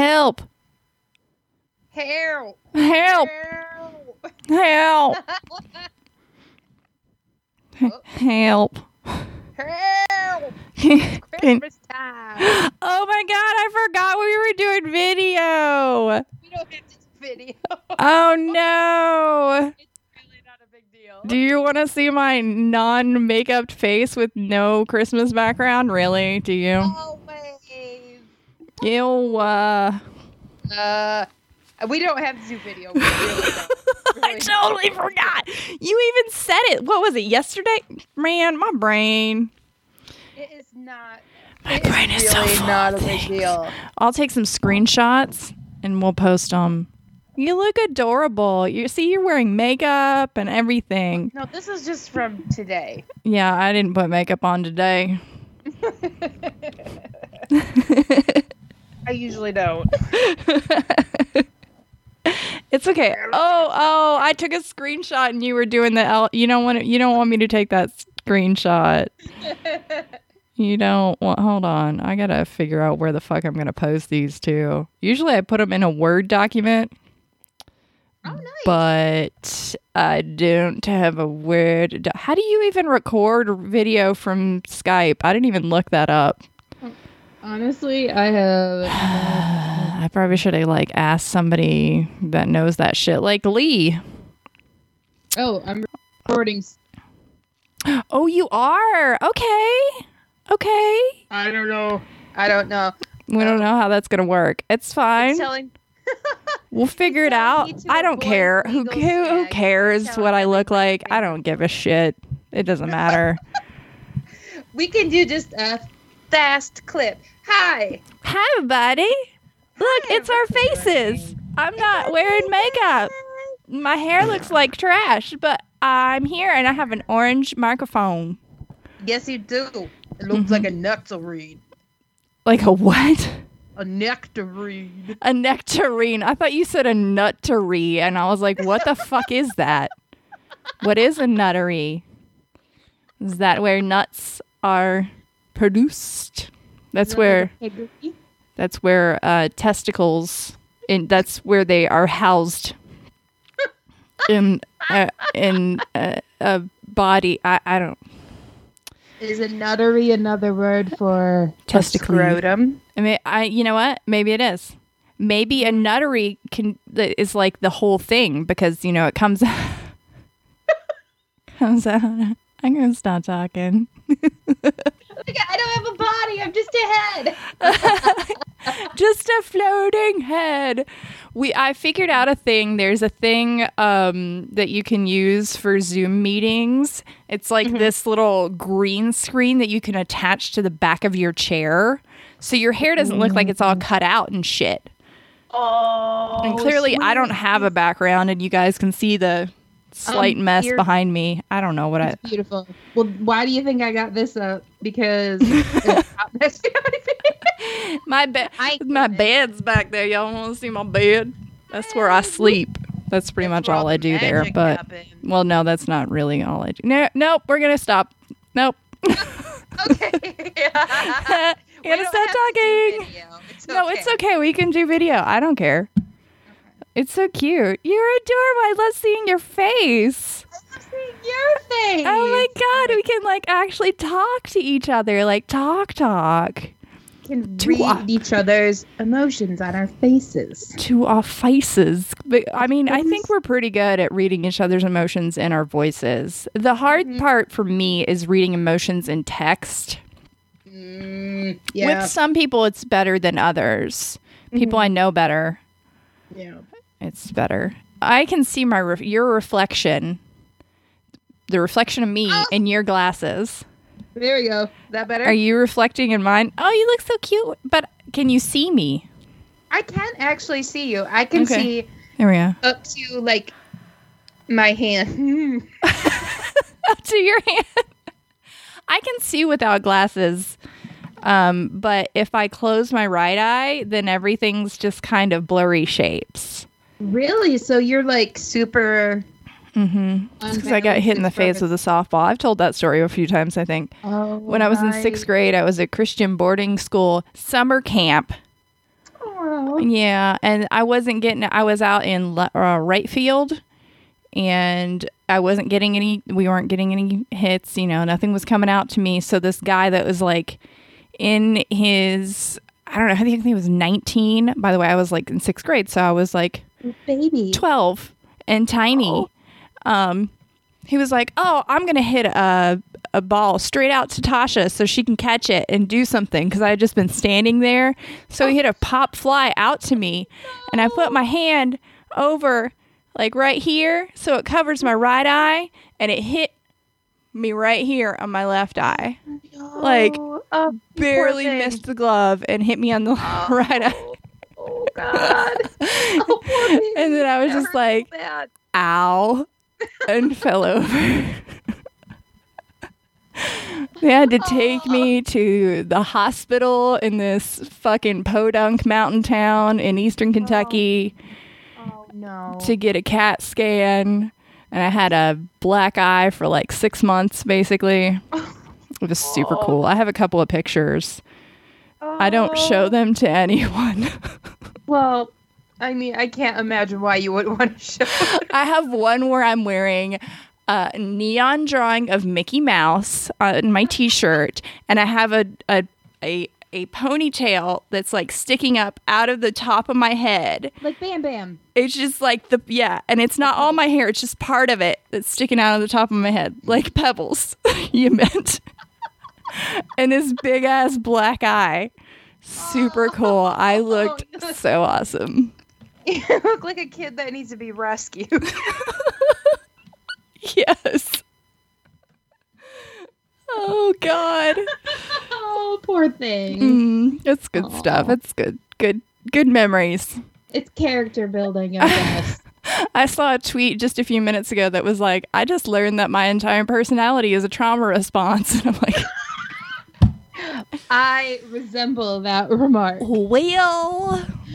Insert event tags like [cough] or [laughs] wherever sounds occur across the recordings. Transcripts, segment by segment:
Help! Help! Help! Help! [laughs] Help! Help! Help! [laughs] Christmas time. oh my god, I forgot we were doing video. We don't have to do video. Oh no. it's really not a big deal. Do you want to see my non makeup face with no Christmas background? Really? Do you? Always. Ew. Uh, Uh, we don't have to do video. Really don't. [laughs] I Really. totally forgot. You even said it. What was it, yesterday? Man, my brain. It is not. My it brain is so really full not a big deal. I'll take some screenshots and we'll post them. You look adorable. You see, you're wearing makeup and everything. No, this is just from today. Yeah, I didn't put makeup on today. [laughs] [laughs] I usually don't. [laughs] it's okay. Oh, oh, I took a screenshot and you were doing the L. You don't want to, you don't want me to take that screenshot. [laughs] You don't want. Hold on, I gotta figure out where the fuck I'm gonna post these to. Usually, I put them in a Word document, Oh, nice. but I don't have a Word. do- How do you even record video from Skype? I didn't even look that up. Honestly, I have. [sighs] I probably should have like asked somebody that knows that shit, like Lee. Oh, I'm recording. [gasps] Oh, you are okay. Okay. I don't know. I don't know. We don't know how that's gonna work. It's fine. Telling. [laughs] We'll figure it out. I don't care. Who, who, who cares what I look like? I don't give a shit. It doesn't [laughs] matter. We can do just a fast clip. Hi. Hi, everybody. Look, Hi, it's our faces. I'm not wearing makeup. My hair looks like trash, but I'm here and I have an orange microphone. Yes, you do. It looks mm-hmm. like a nectarine. Like a what? A nectarine. A nectarine. I thought you said a nuttery, and I was like, what the fuck is that? What is a nuttery? Is that where nuts are produced? That's where that's where uh, testicles and that's where they are housed [laughs] in uh, in uh, a body. I, I don't Is a nuttery another word for Testicle. scrotum? I mean, I you know what? Maybe it is. Maybe a nuttery can is like the whole thing because you know it comes [laughs] [laughs] comes out. I'm gonna stop talking. I don't have a body. I'm just a head. [laughs] Just a floating head. We I figured out a thing. There's a thing um, that you can use for Zoom meetings. It's like this little green screen that you can attach to the back of your chair, so your hair doesn't look like it's all cut out and shit. Oh. And clearly, I don't have a background, and you guys can see the slight Um, mess behind me. I don't know what I. Beautiful. Well, why do you think I got this up? Because [laughs] it's not next to everything. My bed, my bed's back there. Y'all want to see my bed? That's where I sleep. That's pretty much all I do there. But well, no, that's not really all I do. No, nope. We're gonna stop. Nope. [laughs] okay. [laughs] Gonna stop talking. No, it's okay. We can do video. I don't care. It's so cute. You're adorable. I love seeing your face. I love seeing your face. Oh my god, we can like actually talk to each other. Like talk talk. can To read what? each other's emotions on our faces. To our faces. But I mean, I think we're pretty good at reading each other's emotions in our voices. The hard part for me is reading emotions in text. Mm, yeah. Mm-hmm. With some people it's better than others. People I know better. yeah. It's better. I can see my ref- your reflection. The reflection of me in your glasses. There we go. That better? Are you reflecting in mine? Oh, you look so cute. But can you see me? I can actually see you. I can Okay. see There we go. up to like my hand. [laughs] Up to your hand. I can see without glasses. Um, but if I close my right eye, then everything's just kind of blurry shapes. Really? So you're like super. Mm-hmm. Because I got hit in the face with a softball. I've told that story a few times, I think. Oh, When I was in sixth grade, I was at Christian boarding school summer camp. no. Yeah, and I wasn't getting. I was out in uh, right field, and I wasn't getting any. We weren't getting any hits. You know, nothing was coming out to me. So this guy that was like in his, I don't know. I think he was 19. By the way, I was like in sixth grade, so I was like Baby. 12 and tiny. Um, he was like, "Oh, I'm gonna hit a a ball straight out to Tasha so she can catch it and do something." Because I had just been standing there, so he hit a pop fly out to me, and I put my hand over like right here so it covers my right eye, and it hit me right here on my left eye. Like, Oh, oh, you poor Barely missed the glove and hit me on the [laughs] right eye. Oh God. [laughs] [laughs] Oh. And then I was just like, so ow and [laughs] fell over. they had to take me to the hospital in this fucking podunk mountain town in eastern Kentucky Oh no. to get a CAT scan. And I had a black eye for like six months, basically. It was super cool. I have a couple of pictures. I don't show Oh. them to anyone. Well, I mean, I can't imagine why you would [laughs] want to show. I have one where I'm wearing a neon drawing of Mickey Mouse uh, on my T-shirt, and I have a a a, a ponytail that's like sticking up out of the top of my head. like Bam Bam. It's just like the yeah, and it's not all my hair; it's just part of it that's sticking out of the top of my head, like pebbles. [laughs] you meant, [laughs] and this big ass black eye. Super [laughs] cool. I looked so awesome. [laughs] You look like a kid that needs to be rescued. [laughs] Yes. Oh God. oh, poor thing. Mm, it's good stuff. It's good. Good. Good memories. It's character building, I guess. I saw a tweet just a few minutes ago that was like, "I just learned that my entire personality is a trauma response," and I'm like, I resemble that remark. "Well, [laughs]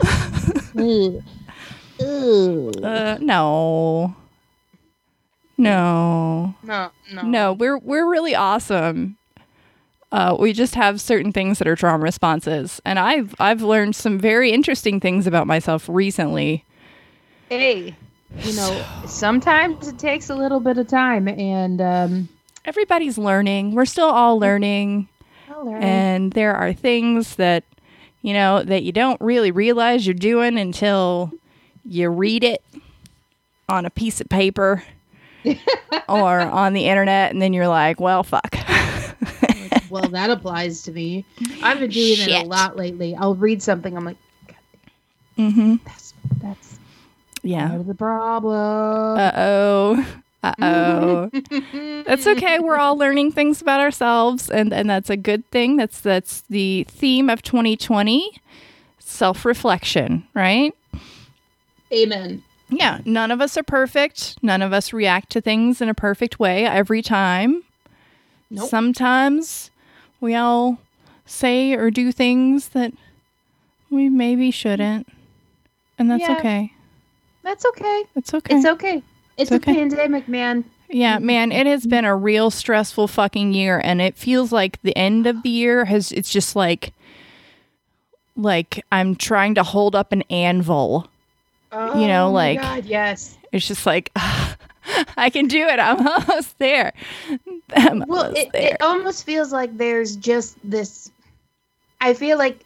uh, no, no, No, no. no. We're we're really awesome." Uh, we just have certain things that are trauma responses, and I've I've learned some very interesting things about myself recently. Hey, you know, sometimes it takes a little bit of time, and um, everybody's learning. We're still all learning, And there are things that you know that you don't really realize you're doing until you read it on a piece of paper [laughs] or on the internet, and then you're like, "Well, fuck." well, that applies to me. I've been doing it a lot lately. I'll read something. I'm like, mm-hmm. that's that's Yeah. part of the problem. Uh oh. Uh oh. That's [laughs] okay. We're all learning things about ourselves, and and that's a good thing. That's that's the theme of 2020. Self reflection, right? Amen. Yeah, none of us are perfect. None of us react to things in a perfect way every time. Nope. Sometimes we all say or do things that we maybe shouldn't. And that's Yeah. okay. That's okay. It's okay. It's okay. It's, It's a pandemic, man. yeah, mm-hmm. man, it has been a real stressful fucking year and it feels like the end of the year has it's just like like I'm trying to hold up an anvil. You know, Oh like- God, yes. It's just like [laughs] I can do it. I'm [laughs] almost there. I'm Well, almost it, there. it almost feels like there's just this. I feel like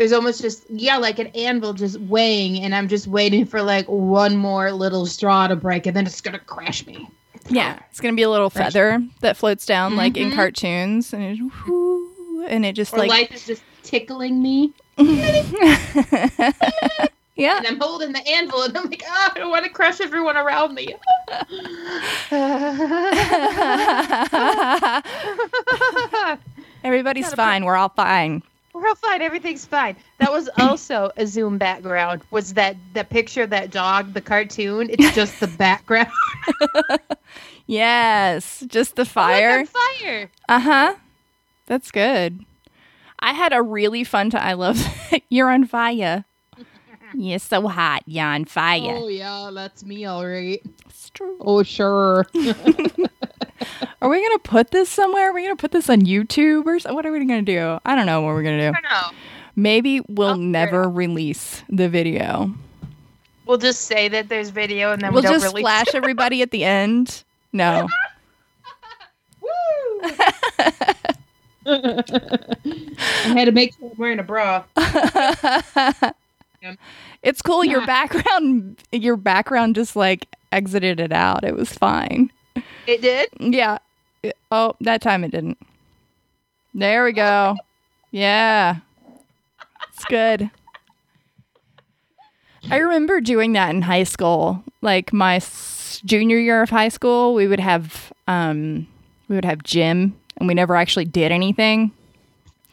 there's almost just yeah, like an anvil just weighing, and I'm just waiting for like one more little straw to break, and then it's gonna crash me. Yeah, it's gonna be a little Fresh. feather that floats down like in Mhm. cartoons, and it, whoo, and it just Or like life is just tickling me, [laughs] yeah, and I'm holding the anvil, and I'm like, ah, I don't want to crush everyone around me. [laughs] [laughs] everybody's fine. We're all fine. We're all fine. Everything's fine. That was also a Zoom background. Was that the picture of that dog, the cartoon? It's [laughs] just the background. [laughs] Yes, just the fire. on fire. Uh huh. That's good. I had a really fun time. I love [laughs] you're on fire. [laughs] You're so hot. You're on fire. Oh yeah, that's me, all right. It's true. Oh sure. [laughs] [laughs] Are we gonna put this somewhere? Are we gonna put this on YouTube or so- what are we gonna do? I don't know what we're gonna do. I don't know. Maybe we'll Oh, never release the video. We'll just say that there's video and then we'll we don't just release flash everybody at the end. No. Woo! I had to make sure I'm wearing a bra. It's cool. Your background, your background just like exited it out. It was fine. It did? Yeah. It- oh, that time it didn't. There we go. Yeah. It's good. I remember doing that in high school. Like my s- junior year of high school, we would have um we would have gym and we never actually did anything.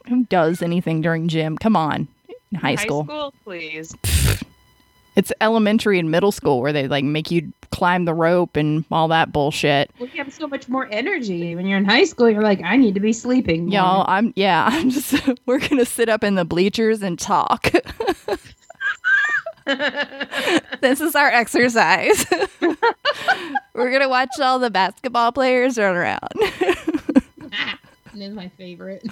Who does anything during gym? Come on. In high school. school, please. [laughs] It's elementary and middle school where they like make you climb the rope and all that bullshit. Well, you have so much more energy when you're in high school. You're like, I need to be sleeping. more. Y'all, I'm yeah, [laughs] I'm just [laughs] we're gonna sit up in the bleachers and talk. this is our exercise. we're gonna watch all the basketball players run around. This is my favorite.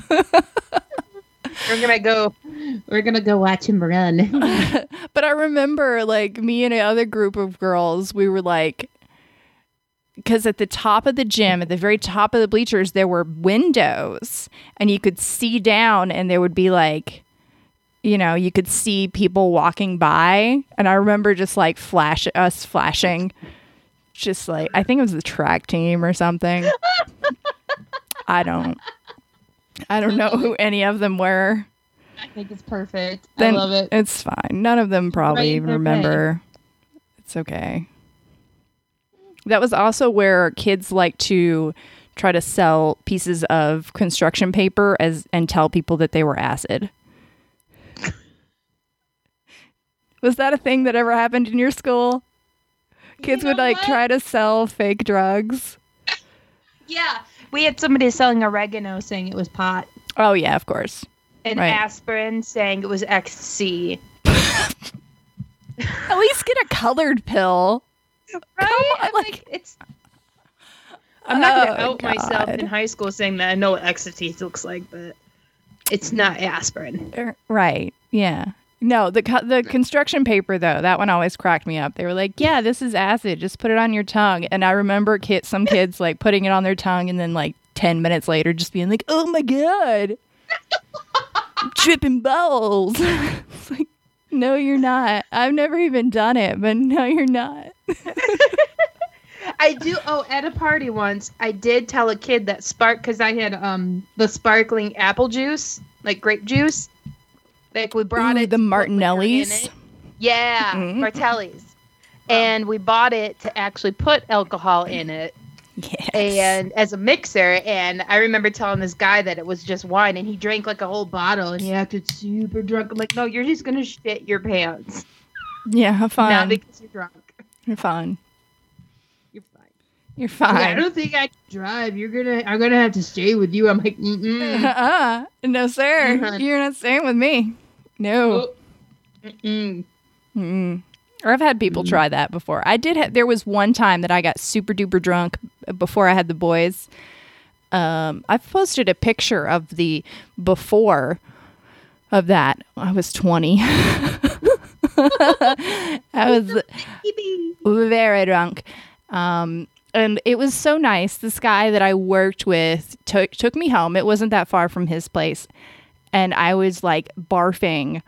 We're gonna go. We're gonna go watch him run. [laughs] [laughs] but I remember like me and another group of girls, we were like because at the top of the gym, at the very top of the bleachers, there were windows and you could see down and there would be like you know, you could see people walking by. And I remember just like flash us flashing just like I think it was the track team or something. [laughs] I don't I don't know who any of them were. I think it's perfect. Then I love it. It's fine. None of them probably Right even remember. It's okay. That was also where kids like to try to sell pieces of construction paper as and tell people that they were acid. [laughs] was that a thing that ever happened in your school? Kids You would like what? try to sell fake drugs. [laughs] Yeah, we had somebody selling oregano saying it was pot, Oh yeah, of course. and Right. aspirin saying it was ecstasy. [laughs] At least get a colored pill. Right? on, I'm like- like, it's. I'm not gonna Oh, out myself in high school saying that I know what ecstasy looks like, but it's not aspirin. Er, Right. Yeah. No, the co- the construction paper though, that one always cracked me up. They were like, "Yeah, this is acid. Just put it on your tongue." And I remember kid, some [laughs] kids like putting it on their tongue and then like 10 minutes later just being like, "Oh my god." [laughs] Tripping balls. [laughs] it's like, "No, you're not. I've never even done it, but no, you're not." I do. Oh, at a party once, I did tell a kid that spark because I had um the sparkling apple juice, like grape juice. Like we brought Ooh, it the to put liquor in Martinellis. it. Yeah, Mhm. Martelli's. And we bought it to actually put alcohol in it Yes. and as a mixer and I remember telling this guy that it was just wine and he drank like a whole bottle and he acted super drunk. I'm like, no, you're just gonna shit your pants. yeah, have fun. Not because you're drunk. you're fine. You're fine. You're Yeah, I don't think I can drive. You're gonna I'm gonna have to stay with you. I'm like, mm [laughs] uh-uh. No, sir. Mhm. You're not staying with me. No. mm Mm. Or I've had people try that before. I did. Ha- there was one time that I got super duper drunk before I had the boys. Um, I've posted a picture of the before of that. I was twenty. [laughs] I was very drunk. Um, and it was so nice. This guy that I worked with took took me home. It wasn't that far from his place, and I was like barfing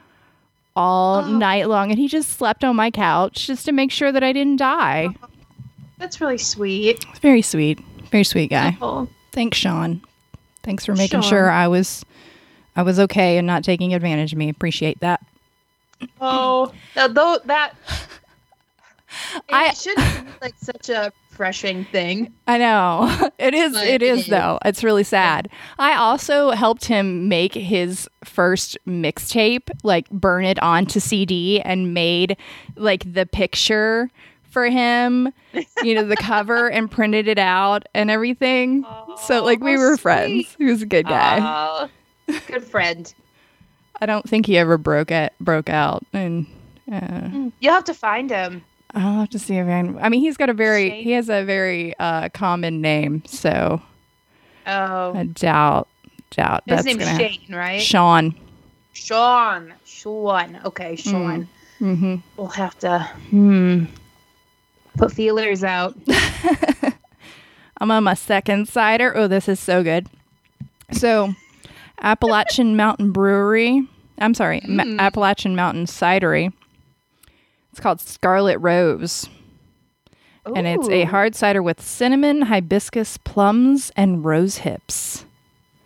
all Oh. [gasps] night long. And he just slept on my couch just to make sure that I didn't die. That's really sweet. Very sweet, very sweet guy. Oh, Thanks, Sean. Thanks for making Sean. sure I was I was okay and not taking advantage of me. Appreciate that. oh now, though that I- it shouldn't be like such a refreshing thing. I know. [laughs] It is But it it is is. though. It's really sad. I also helped him make his first mixtape, like burn it onto CD and made like the picture for him, [laughs] you know, the cover and printed it out and everything. so like we were sweet. friends. He was a good guy. Oh, good friend. I don't think he ever broke it broke out and uh, You'll have to find him. I'll have to see if I. I mean, he's got a very he has a very uh, common name, so Oh, I doubt doubt his that's gonna Shane, right? Sean. Sean. Sean. Okay, Sean. Mm-hmm. We'll have to hmm, put feelers out. [laughs] I'm on my second cider. Oh, this is so good. So, Appalachian [laughs] Mountain Brewery. I'm sorry, Ma- Mm. Appalachian Mountain Cidery. It's called Scarlet Rose. And it's a hard cider with cinnamon, hibiscus, plums, and rose hips.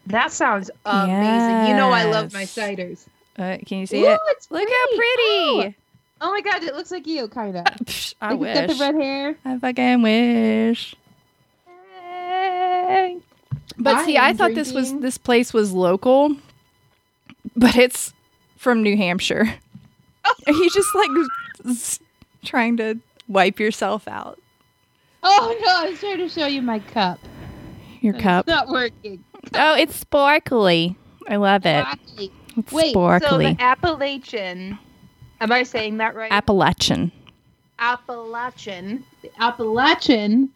That sounds amazing. You know I love my ciders. Uh, can you see Ooh, it? Look how pretty. Oh my god, it looks like you, kind of. [laughs] I it's got the red hair. I fucking wish. But I see, I thought this was this place was local, but it's from New Hampshire. [laughs] [laughs] Are you just like s- trying to wipe yourself out? Oh no, I was trying to show you my cup. Your It's cup. It's not working. Oh, it's sparkly. I love it. Broccoli. It's Wait, so sparkly. the Appalachian. Am I saying that right? Appalachian. Appalachian. The Appalachian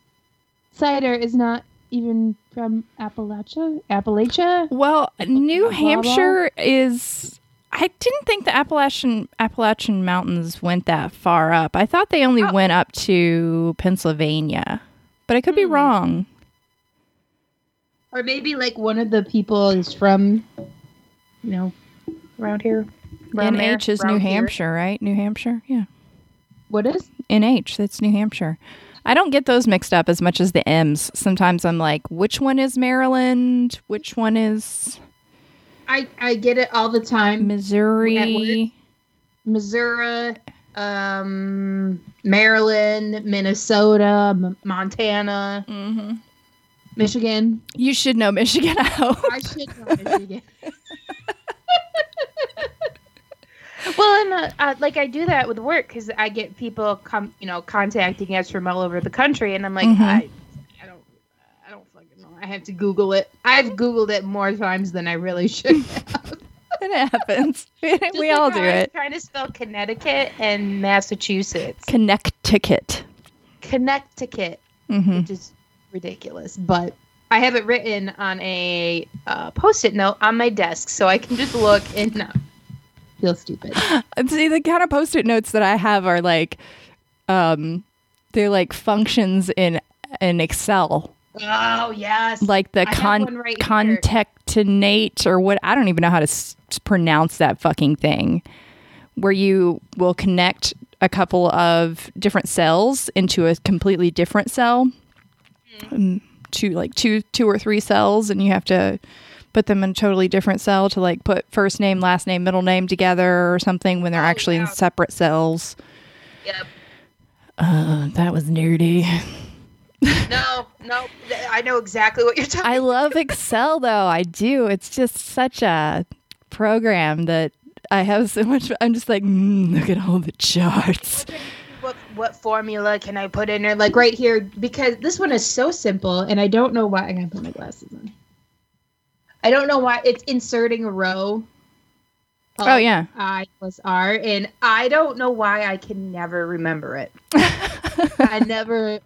cider is not even from Appalachia. Appalachia. Well, New blah, blah. Hampshire is. I didn't think the Appalachian Appalachian Mountains went that far up. I thought they only Oh. went up to Pennsylvania, but I could be Hmm. wrong. Or maybe like one of the people is from, you know, around here. Around there, NH is New around here. Hampshire, right? New Hampshire, yeah. What is? NH, that's New Hampshire. I don't get those mixed up as much as the M's. Sometimes I'm like, which one is Maryland? Which one is I I get it all the time. Missouri? Missouri, um, Maryland, Minnesota, M- Montana, Mm-hmm. Michigan. You should know Michigan. I hope. I should know Michigan. [laughs] well, and uh, uh, like I do that with work because I get people come, you know, contacting us from all over the country, and I'm like, Mhm. I, I have to Google it. I've Googled it more times than I really should. [laughs] Have. It happens. [laughs] we all do I'm it. Trying to spell Connecticut and Massachusetts, Connecticut. Connecticut. Mm-hmm. which is ridiculous. But I have it written on a uh, post-it note on my desk, so I can just look and not feel stupid. [gasps] See, the kind of post-it notes that I have are like, um, they're like functions in in Excel, Oh yes, like the con right here. or what I don't even know how to s- pronounce that fucking thing, where you will connect a couple of different cells into a completely different cell, um, two like two two or three cells, and you have to put them in a totally different cell to like put first name, last name, middle name together or something when they're Oh, actually in separate cells. Yep. Uh, that was nerdy. [laughs] No, no, I know exactly what you're talking. I love [laughs] Excel though. I do. It's just such a program that I have so much. I'm just like, mm, look at all the charts. What what formula can I put in there? Like right here, because this one is so simple, and I don't know why. I gotta put my glasses on. I don't know why it's inserting a row. Oh yeah. I plus R, and I don't know why I can never remember it. [laughs] I never.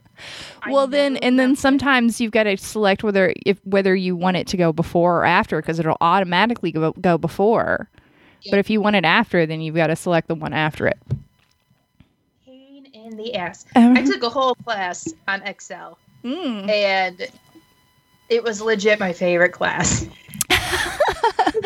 Well then, and then sometimes you've got to select whether if whether you want it to go before or after because it'll automatically go, go before. Yeah. But if you want it after, then you've got to select the one after it. pain in the ass. Um, I took a whole class on Excel, Mm. and it was legit my favorite class. [laughs] we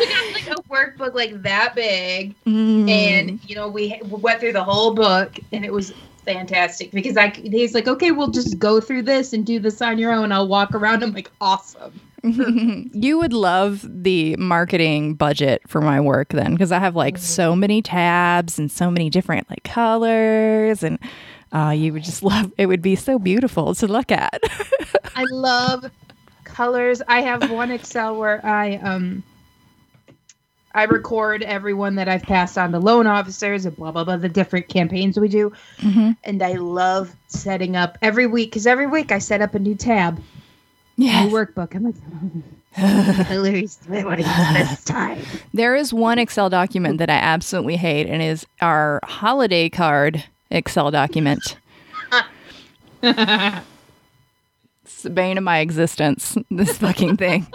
got like a workbook like that big, Mm. and you know we went through the whole book, and it was fantastic because I he's like, okay, we'll just go through this and do this on your own. I'll walk around. I'm like, awesome. [laughs] you would love the marketing budget for my work then because I have like so many tabs and so many different like colors and uh, you would just [laughs] love it would be so beautiful to look at. [laughs] I love colors. I have one Excel where I um I record everyone that I've passed on to loan officers and blah blah blah the different campaigns we do. Mhm. And I love setting up every week because every week I set up a new tab, Yes. new workbook. I'm like, [laughs] colors. What is this [laughs] time? There is one Excel document that I absolutely hate and is our holiday card Excel document. [laughs] It's the bane of my existence, this fucking thing.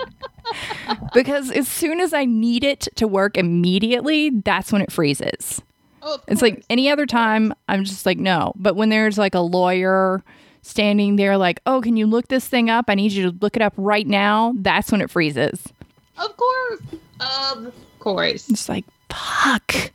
Because as soon as I need it to work immediately, that's when it freezes. Oh, It's like any other time, I'm just like, no. But when there's like a lawyer standing there, like, oh, can you look this thing up? I need you to look it up right now. That's when it freezes. of course, of course. It's like, fuck.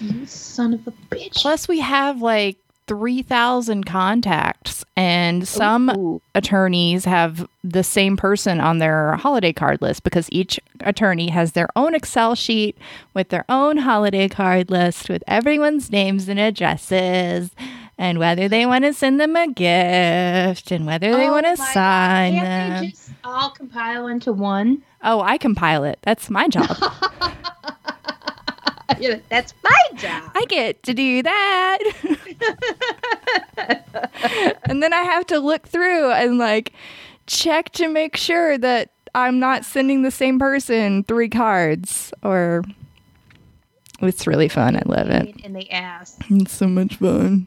You son of a bitch. Plus, we have like 3,000 contacts, and some Ooh. attorneys have the same person on their holiday card list because each attorney has their own Excel sheet with their own holiday card list with everyone's names and addresses. And whether they want to send them a gift and whether they Oh want to my God. sign Can't them. they just all compile into one? Oh, I compile it. That's my job. [laughs] Yeah, [laughs] That's my job. I get to do that. [laughs] and then I have to look through and like check to make sure that I'm not sending the same person three cards or it's really fun. I love it. In the ass. It's so much fun.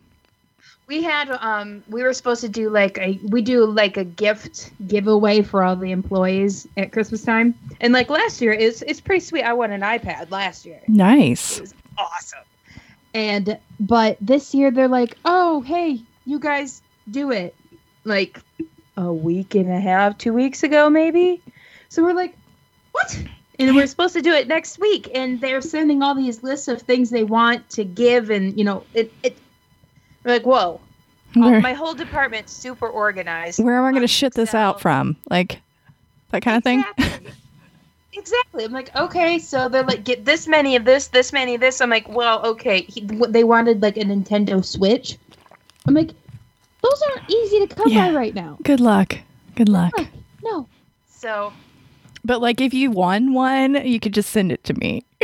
We had um we were supposed to do like a we do like a gift giveaway for all the employees at Christmas time. And like last year it's it's pretty sweet. I won an iPad last year. Nice. It was awesome. And but this year they're like, "Oh, hey, you guys do it." Like a week and a half, 2 weeks ago maybe. So we're like, "What?" And we're supposed to do it next week and they're sending all these lists of things they want to give and you know, it it like, "Whoa." [laughs] Where, My whole department's super organized. where am I going to um, shit this out from? Like that kind of thing? Exactly. [laughs] Exactly. I'm like, okay, so they're like, get this many of this, this many of this. I'm like, well, okay. He, they wanted like a Nintendo Switch. I'm like, those aren't easy to come Yeah. by right now. Good luck. Good luck. No. So But like if you won one, you could just send it to me. [laughs]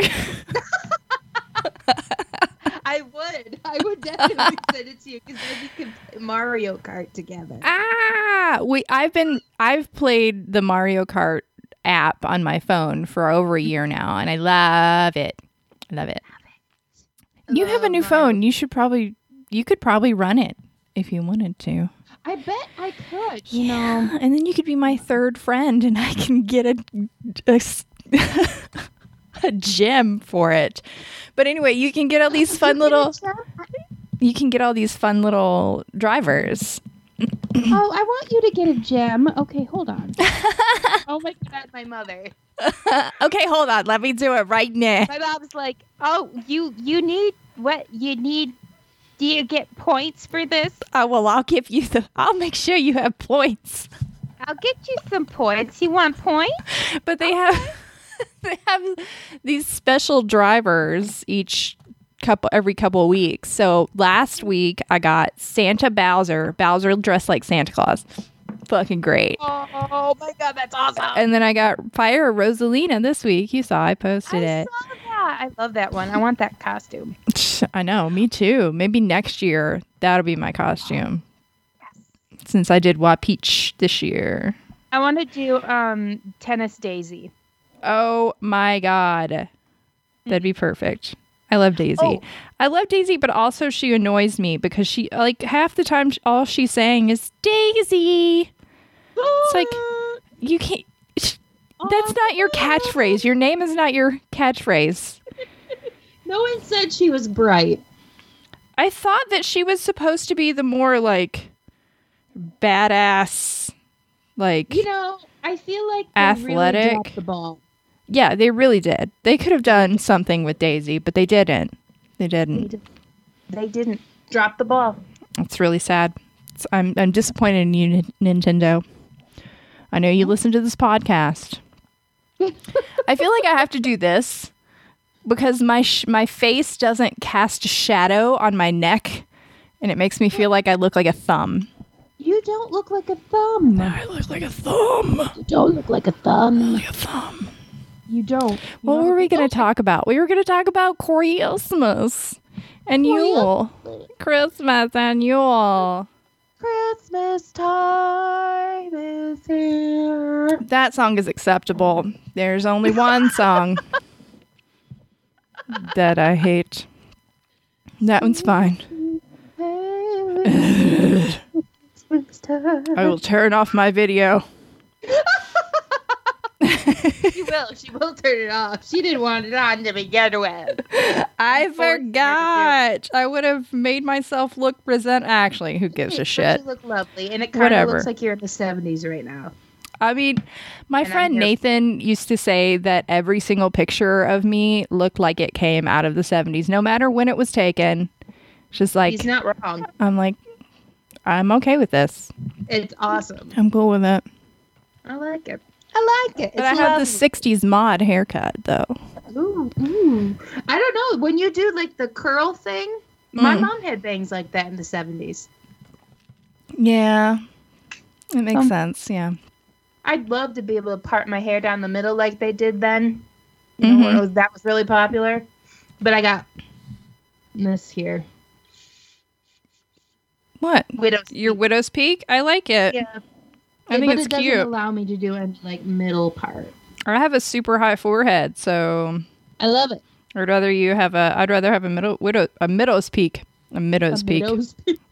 I would, I would definitely [laughs] send it to you because then we could play Mario Kart together. Ah, we I've been I've played the Mario Kart app on my phone for over a year now and I love it. I love it. You have a new Mario. phone. You should probably you could probably run it if you wanted to. I bet I could. You know, And then you could be my third friend and I can get a a, [laughs] [laughs] a gem for it. But anyway, you can get all these [laughs] fun little you can get all these fun little drivers. [clears throat] Oh, I want you to get a gem. Okay, hold on. [laughs] oh my god, my mother. okay, hold on. Let me do it right now. My mom's like, "Oh, you you need what? You need? Do you get points for this? Oh, well, I'll give you the. I'll make sure you have points. I'll get you some points. You want points? But they have [laughs] they have these special drivers each couple every couple of weeks. So last week I got Santa Bowser. Bowser dressed like Santa Claus. Fucking great. Oh, my god, that's awesome! And then I got Fire Rosalina this week. You saw I posted I it. saw that. I love that one. I want that costume. [laughs] I know, me too. Maybe next year that'll be my costume. Since I did Wapeach this year. I want to do um tennis Daisy. Oh my god. That'd be perfect. I love Daisy. Oh. I love Daisy, but also she annoys me because she like half the time all she's saying is Daisy. It's like ah. you can't that's not your ah. catchphrase. Your name is not your catchphrase. [laughs] No one said she was bright. I thought that she was supposed to be the more like badass like You know, I feel like Athletic. Really the ball. Yeah, they really did. They could have done something with Daisy, but they didn't. They They, didn't. did, they didn't drop the ball. It's really sad. It's, I'm I'm disappointed in you, N- Nintendo. I know you mm-hmm. listen to this podcast. [laughs] I feel like I have to do this because my sh- my face doesn't cast a shadow on my neck, and it makes me feel like I look like a thumb. You don't look like a thumb. No, I look like a thumb. You don't look like a thumb. Like a thumb. You don't. You What were we going to talk about? We were going to talk about Christmas and Yule. Christmas and Yule. Christmas time is here. That song is acceptable. There's only one [laughs] song that I hate. That one's fine. I will turn off my video. [laughs] [laughs] You will? She will turn it off. She didn't want it on to begin with. I forgot. I would have made myself look present. Actually, who gives a shit? You look lovely, and it kind of looks like you're in the '70s right now. I mean, my And friend Nathan used to say that every single picture of me looked like it came out of the 70s, no matter when it was taken. Just like, He's not wrong. I'm like, I'm okay with this. It's awesome. I'm cool with it. I like it. I like it. But I It's have the 60s mod haircut, though. Ooh, ooh. I don't know. When you do like the curl thing, my Mm. mom had bangs like that in the 70s. Yeah. It makes Um, sense. Yeah. I'd love to be able to part my hair down the middle like they did then. You know, Mhm. it was- that was really popular. But I got this here. What? Widow's Your peak. widow's peak? I like it. Yeah. I think but it's it doesn't cute. allow me to do any like middle part. Or I have a super high forehead, so I love it. I'd rather you have a. I'd rather have a middle widow a middle's peak, a middle's [laughs] peak,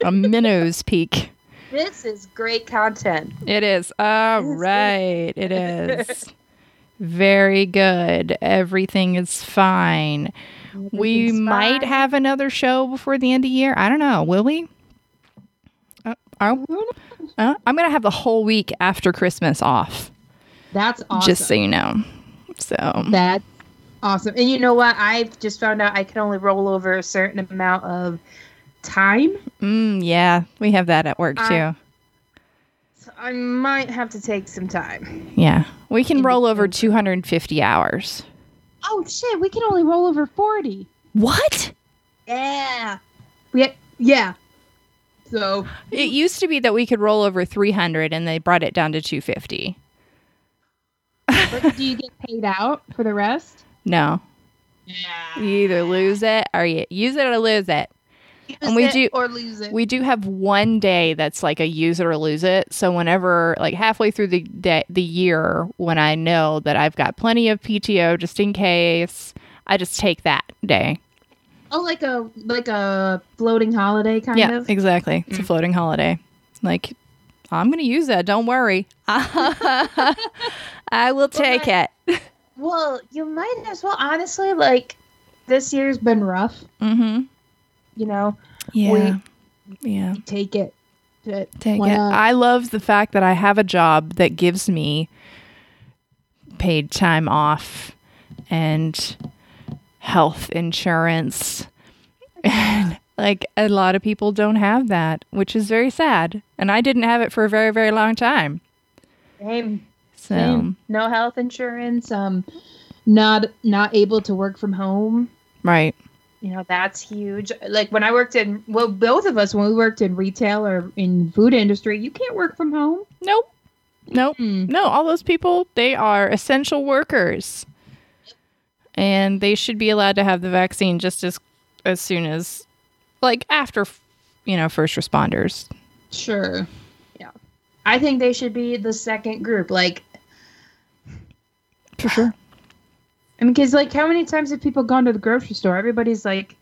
a minnow's peak. this is great content. It is. All good. right. It is. [laughs] Very good. Everything is fine. We might fine. have another show before the end of the year. I don't know. Will we? Uh, are- uh, I'm going to have the whole week after Christmas off, That's awesome. just so you know. So, That's awesome. And you know what? I've just found out I can only roll over a certain amount of time. mm, yeah, we have that at work I- too. So I might have to take some time. Yeah. We can roll over 250 hours. Oh shit, we can only roll over 40. What? Yeah. Yeah. Yeah. So It used to be that we could roll over 300 and they brought it down to 250. but do you get paid out for the rest? No. Yeah. You either lose it or you use it or lose it. And we do- or lose it. We do have one day that's like a use it or lose it. So whenever like halfway through the day, the year when I know that I've got plenty of PTO just in case, I just take that day. Oh, like a like a floating holiday kind yeah, of. exactly. It's a floating holiday. Like I'm going to use that, don't worry. [laughs] I will take it. [laughs] Well, you might as well honestly like this year's been rough, Mm-hmm. you know. Yeah. yeah. Take it. Take why it. not? I love the fact that I have a job that gives me paid time off and health insurance. And like a lot of people don't have that, which is very sad. And I didn't have it for a very, very long time. Same. So, Same. No health insurance. Um, not not able to work from home. right. You know that's huge. Like when I worked in well, both of us when we worked in retail or in food industry, you can't work from home. Nope. Nope. Hmm. No, all those people, they are essential workers. And they should be allowed to have the vaccine just as as soon as like after you know, first responders. Sure. Yeah. I think they should be the second group. Like, For sure. [sighs] I mean, because like, how many times have people gone to the grocery store? Everybody's like,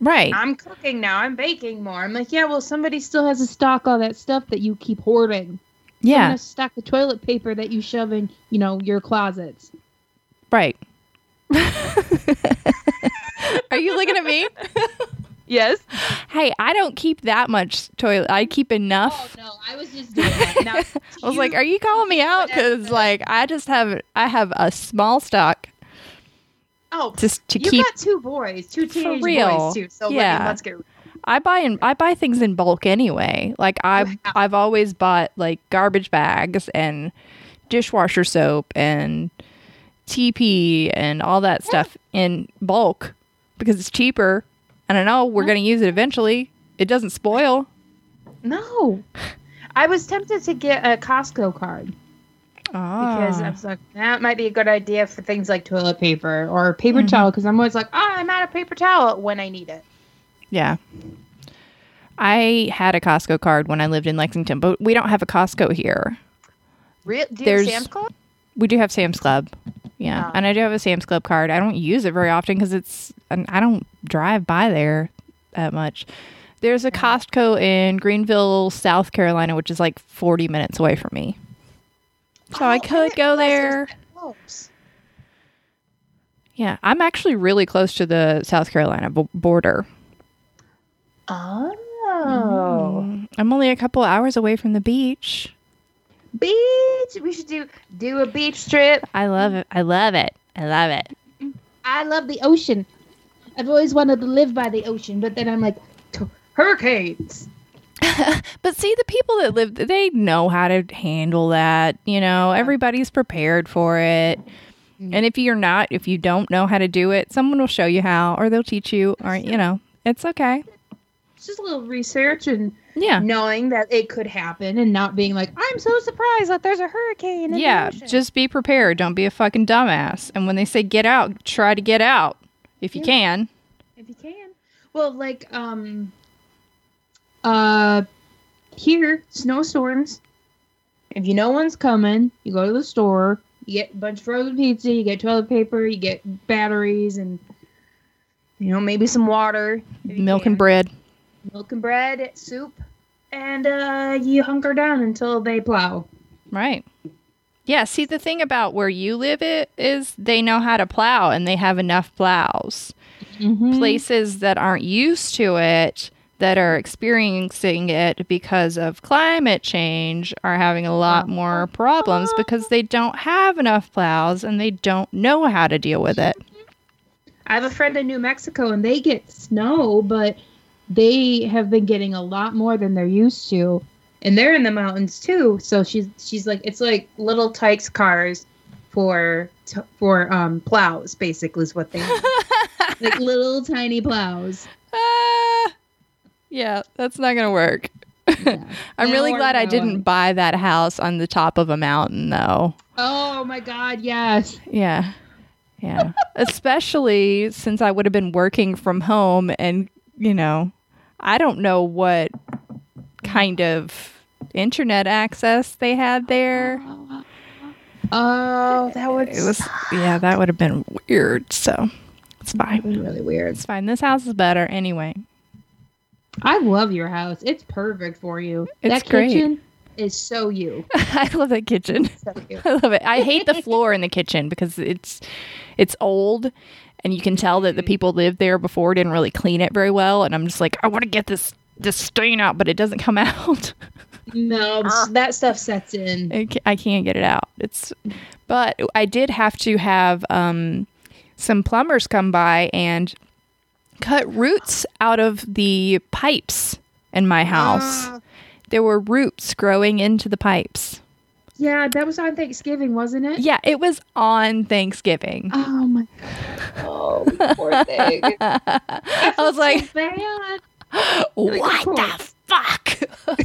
Right. I'm cooking now. I'm baking more. I'm like, yeah, well, somebody still has to stock all that stuff that you keep hoarding. yeah. Someone has to stock the toilet paper that you shove in, you know, your closets. Right. [laughs] Are you looking at me? [laughs] Yes. Hey, I don't keep that much toilet. I keep enough. Oh no, I was just doing that. Now, [laughs] I was like, "Are you calling me out?" Because like I just have I have a small stock oh, just to you keep. got two boys, two teenage real. boys too. So Yeah. like, let's get. I buy in I buy things in bulk anyway. Like I Wow. have I've always bought like garbage bags and dishwasher soap and TP and all that stuff in bulk because it's cheaper. And I know we're going to use it eventually. It doesn't spoil. No, I was tempted to get a Costco card because I Ah. was like, that might be a good idea for things like toilet paper or paper Mhm. towel. Because I'm always like, oh, I'm out of paper towel when I need it. Yeah. I had a Costco card when I lived in Lexington, but we don't have a Costco here. Real? Do you There's- have Sam's Club? We do have Sam's Club. Yeah. Oh. And I do have a Sam's Club card. I don't use it very often because it's, and I don't drive by there that much. There's a Costco in Greenville, South Carolina, which is like 40 minutes away from me. So I Oh, could go realize it was there. Yeah, I'm actually really close to the South Carolina b- border. Oh. Mm, I'm only a couple hours away from the beach. Beach. We should do do a beach trip. I love it. I love it. I love it. I love the ocean. I've always wanted to live by the ocean, but then I'm like, hurricanes. [laughs] But see, the people that live, they know how to handle that. You know, everybody's prepared for it. Mm-hmm. And if you're not, if you don't know how to do it, someone will show you how, or they'll teach you, or, you know, it's okay. It's just a little research and Yeah. knowing that it could happen and not being like, I'm so surprised that there's a hurricane. Yeah. ocean." Just be prepared. Don't be a fucking dumbass. And when they say get out, try to get out if you Yeah. can. if you can. Well, like um, uh, here snowstorms. If you know one's coming, you go to the store. You get a bunch of frozen pizza. You get toilet paper. You get batteries and you know maybe some water, Milk can. and bread. milk and bread, soup, and uh, you hunker down until they plow. Right. Yeah. See, the thing about where you live it is they know how to plow and they have enough plows. Mm-hmm. Places that aren't used to it, that are experiencing it because of climate change, are having a lot more problems because they don't have enough plows and they don't know how to deal with it. I have a friend in New Mexico and they get snow, but they have been getting a lot more than they're used to. And they're in the mountains too. So she's she's like it's like little Tikes cars for t- for um plows basically is what they are. [laughs] like little tiny plows. Ah, yeah, that's not going to work. [laughs] I'm That'll really glad I didn't buy that house on the top of a mountain, though. Oh my god, yes. Yeah. Yeah. [laughs] Especially since I would have been working from home and, you know, I don't know what kind of internet access they had there. Oh, that would It was, yeah, that would have been weird. So it's fine. really weird. It's fine. This house is better anyway. I love your house. It's perfect for you. It's that great. kitchen is so you. [laughs] I love that kitchen. So. [laughs] I love it. I hate the floor in the kitchen because it's it's old and you can tell that the people lived there before didn't really clean it very well and I'm just like I want to get this this stain out but it doesn't come [laughs] out. No, that stuff sets in. I I can't get it out. It's but I did have to have um some plumbers come by and cut roots out of the pipes in my house. Ah. There were roots growing into the pipes. Yeah, that was on Thanksgiving, wasn't it? Yeah, it was on Thanksgiving. Oh my. Oh, poor thing. [laughs] I was like, [laughs] bad. what the fuck? [laughs]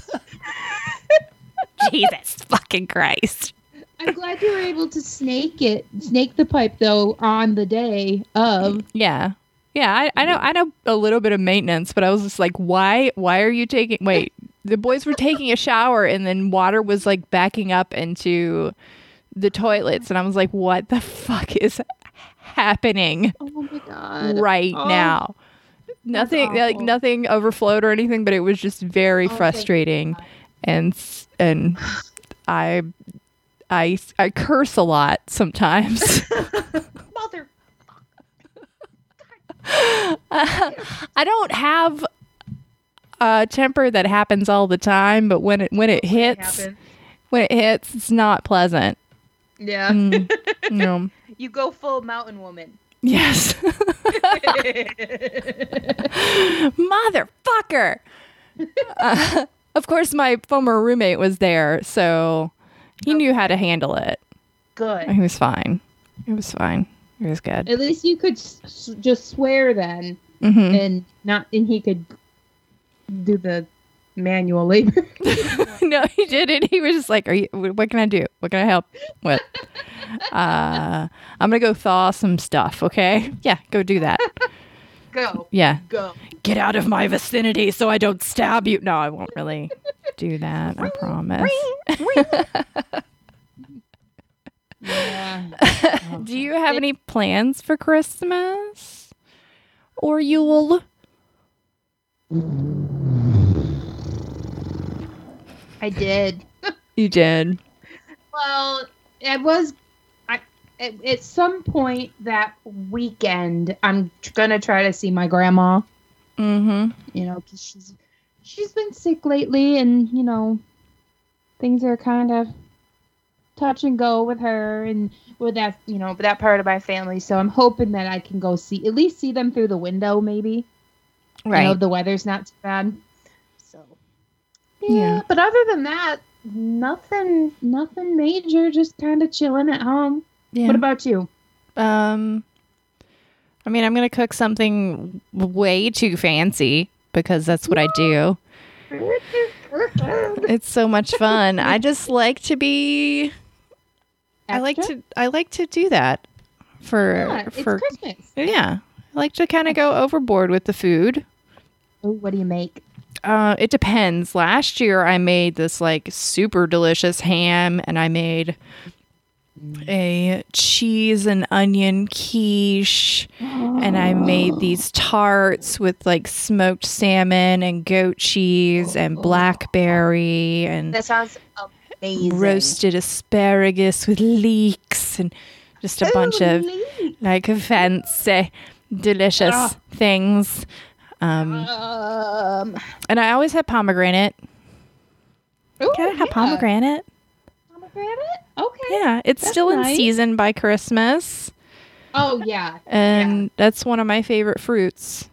Jesus fucking Christ. I'm glad you were able to snake it, snake the pipe though on the day of. Yeah. Yeah, I, I know I know a little bit of maintenance, but I was just like, why why are you taking wait, the boys were taking a shower and then water was like backing up into the toilets and I was like, what the fuck is happening Oh my god! right Oh, now? Nothing like nothing overflowed or anything, but it was just very Oh, frustrating and and I I I curse a lot sometimes. [laughs] [laughs] Mother. [laughs] I don't have a temper that happens all the time, but when it when it hits, when it hits, it's not pleasant. Yeah. Mm, no. You go full mountain woman. Yes, [laughs] motherfucker. Uh, of course, my former roommate was there, so he knew how to handle it. Good. He was fine. It was fine. It was good. At least you could s- just swear then, hmm and not, and he could do the manual labor. [laughs] [laughs] no, he didn't. He was just like, "Are you? What can I do? What can I help with?" [laughs] Uh, I'm gonna go thaw some stuff. Okay? Yeah, go do that. go, Yeah, go. get out of my vicinity so I don't stab you. No, I won't really do that. I promise. Yeah. Do you have any plans for Christmas or Yule? I did. [laughs] You did. Well, it was. I at, at some point that weekend, I'm gonna try to see my grandma. Mm-hmm. You know, 'cause she's she's been sick lately, and you know, things are kind of touch and go with her and with that you know that part of my family. So I'm hoping that I can go see at least see them through the window, maybe. You know, Right. the weather's not too bad. Yeah, Yeah. but other than that, nothing nothing major, just kind of chilling at home. Yeah. What about you? Um, I mean, I'm gonna cook something way too fancy because that's what I do. It's so much fun. I just like to be. I like to. I like to do that for Yeah, for. Christmas. Yeah, I like to kind of go overboard with the food. Ooh, what do you make? Uh, it depends. Last year, I made this like super delicious ham, and I made a cheese and onion quiche, and I made these tarts with like smoked salmon and goat cheese and blackberry and That sounds amazing. roasted asparagus with leeks and just a bunch of like fancy, delicious Ah. things. Um, Um, and I always have pomegranate. ooh, Can I have yeah. pomegranate? Pomegranate? Okay. Yeah, it's That's still in nice. season by Christmas, Oh yeah. and that's one of my favorite fruits.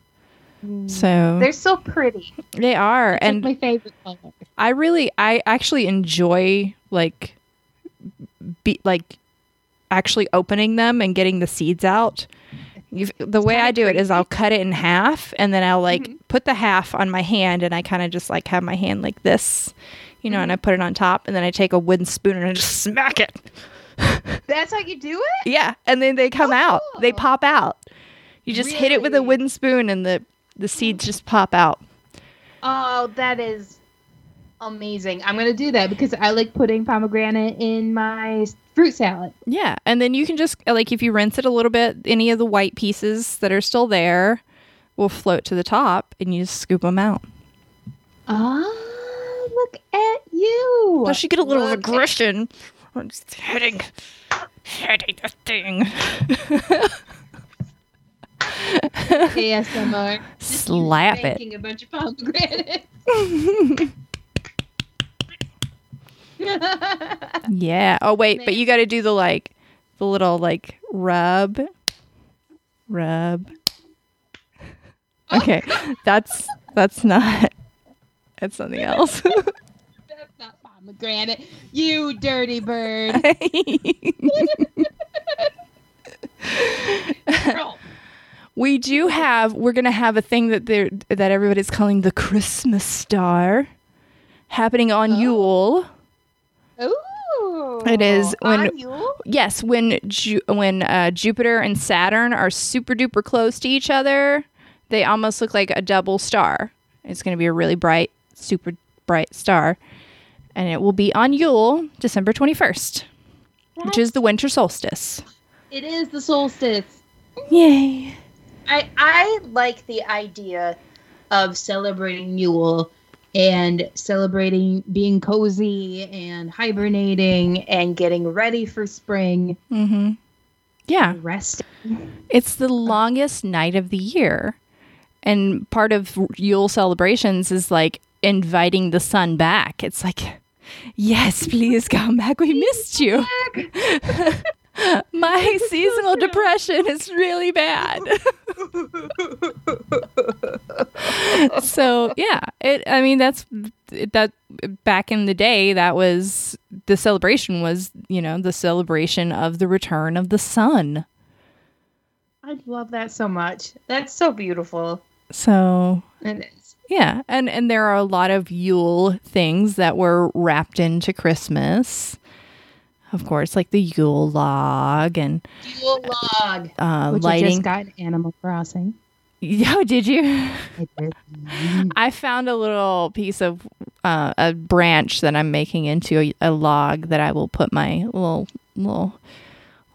So They're so pretty. they are, It's and my favorite color. I really, I actually enjoy like, be like, actually opening them and getting the seeds out. You've, the way I do it is. I'll cut it in half and then I'll like Mhm. put the half on my hand and I kind of just like have my hand like this, you know, and I put it on top and then I take a wooden spoon and I just [laughs] smack it. That's how you do it? [laughs] Yeah, and then they come out. They Oh. pop out. You just hit it with a wooden spoon and the the seeds just pop out. Oh, that is amazing. I'm gonna do that because I like putting pomegranate in my fruit salad. Yeah, and then you can just like if you rinse it a little bit, any of the white pieces that are still there will float to the top, and you just scoop them out. Oh, look at you. Plus, you get a little Look at- aggression. Oh, I'm [laughs] just hitting, hitting the thing. ASMR. Slap it. A bunch of pomegranate. [laughs] [laughs] Yeah. Oh wait, but you got to do the like, the little like rub, rub. Oh. Okay, that's that's not. That's something else. [laughs] That's not pomegranate. You dirty bird. [laughs] We do have. We're gonna have a thing that they're that everybody's calling the Christmas star, happening on Oh. Yule. Ooh. It is when- Yes, when Ju- when uh, Jupiter and Saturn are super duper close to each other, they almost look like a double star. It's going to be a really bright, super bright star, and it will be on Yule, December twenty first, which is the winter solstice. It is the solstice. Yay! I I like the idea of celebrating Yule and celebrating being cozy and hibernating and getting ready for spring. Mm-hmm. Yeah, Rest. it's the longest night of the year, and part of Yule celebrations is like inviting the sun back. It's like, yes, please come back. We missed you. [laughs] [laughs] My seasonal depression is really bad. [laughs] so yeah, it. I mean, that's that. Back in the day, that was the celebration. Was you know the celebration of the return of the sun. I love that so much. That's so beautiful. So And yeah, and and there are a lot of Yule things that were wrapped into Christmas. Of course, like the Yule log and Yule log, uh, which I lighting. just got Animal Crossing. [laughs] Oh, did you? I did. [laughs] I found a little piece of uh, a branch that I'm making into a, a log that I will put my little little,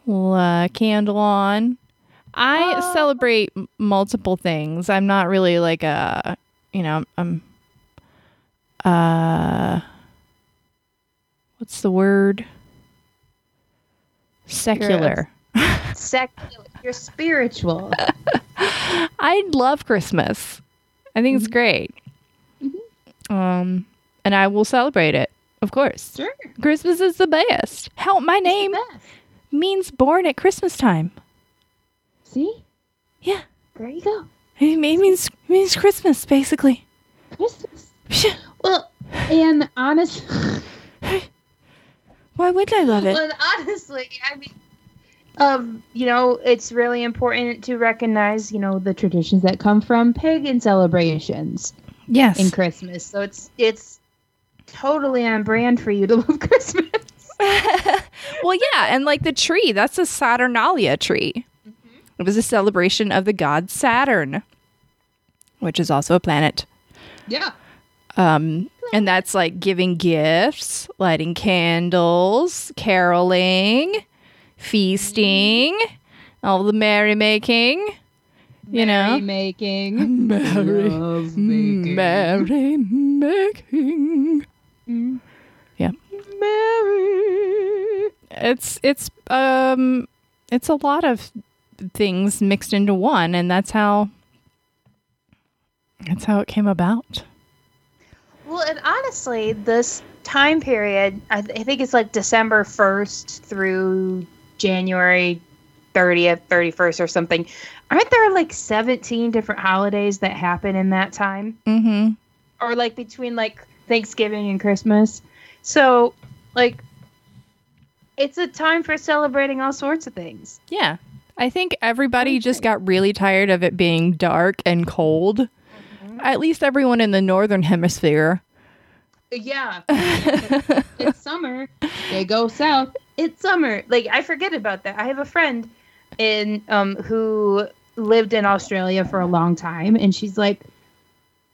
little uh, candle on. I Oh. celebrate multiple things. I'm not really like a, you know, I'm uh what's the word? Secular. secular. You're spiritual. [laughs] I love Christmas. I think it's great. Um, and I will celebrate it, of course. Sure. Christmas is the best. Hell, my name means born at Christmas time. See? Yeah, There you go. it means it means Christmas basically. Christmas. Well, and honest, [laughs] Why wouldn't I love it? [laughs] well, honestly, I mean, um, you know, it's really important to recognize, you know, the traditions that come from pagan celebrations Yes. in Christmas. So it's it's totally on brand for you to [laughs] love Christmas. [laughs] well, yeah, and like the tree, that's a Saturnalia tree. It was a celebration of the god Saturn, which is also a planet. Yeah. Um, and that's like giving gifts, lighting candles, caroling, feasting, all the merrymaking. You know, making. merry, Love making. merry making. Mm. Yeah, merry. It's it's um it's a lot of things mixed into one, and that's how that's how it came about. Well, and honestly, this time period, I, th- I think it's like December 1st through January 30th, 31st, or something. Aren't there like 17 different holidays that happen in that time? Mm-hmm. Or like between like Thanksgiving and Christmas? So, like, it's a time for celebrating all sorts of things. Yeah. I think everybody just got really tired of it being dark and cold. At least everyone in the northern hemisphere. Yeah. it's summer. They go south. It's summer. Like I forget about that. I have a friend in um who lived in Australia for a long time and she's like,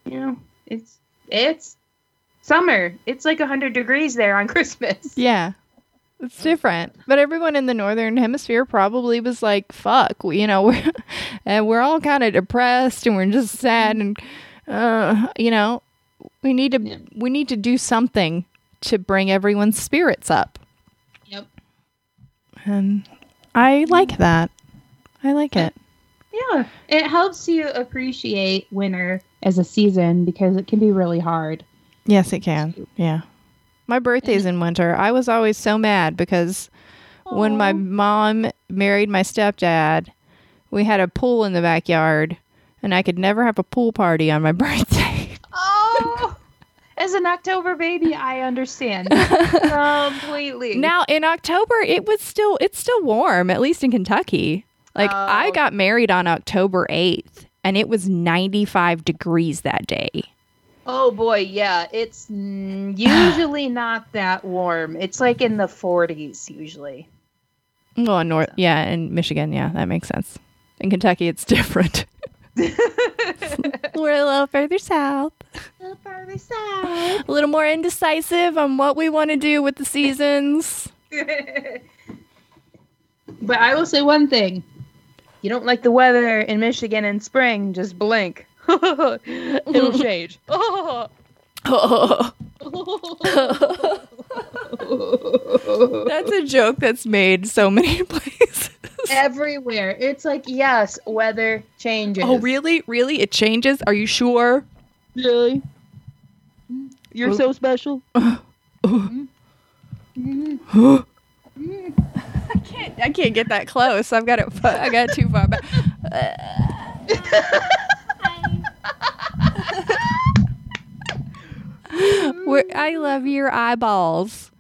you know, it's it's summer. It's like 100 degrees there on [laughs] Christmas. Yeah. It's different. But everyone in the northern hemisphere probably was like, fuck, you know, [laughs] we're and we're all kind of depressed and we're just sad and uh, you know, we need to Yeah. we need to do something to bring everyone's spirits up. Yep. And I like that. I like it. Yeah. It helps you appreciate winter as a season because it can be really hard. Yes, it can. Yeah. My birthday's in winter. I was always so mad because when my mom married my stepdad, we had a pool in the backyard and I could never have a pool party on my [laughs] birthday. Oh, as an October baby, I understand [laughs] completely. now, in October, it was still it's still warm, at least in Kentucky. Like I Oh. got married on October 8th and it was 95 degrees that day. oh boy, yeah, it's [sighs] usually not that warm. It's like in the 40s usually. Well, in North, yeah, in Michigan, yeah, that makes sense. In Kentucky, it's [laughs] different. [laughs] We're a little further south. A little Further south. [laughs] a little more indecisive on what we want to do with the seasons. [laughs] but I will say one thing: you don't like the weather in Michigan in spring, just blink. It'll change. That's a joke that's made so many [laughs] places. Everywhere. It's like, yes, weather changes. oh, really? Really? It changes? Are you sure? Really? You're Well- so oh. special. [laughs] I can't. I can't get that close. I've got it. I got it too far back. [laughs] Where- I love your eyeballs.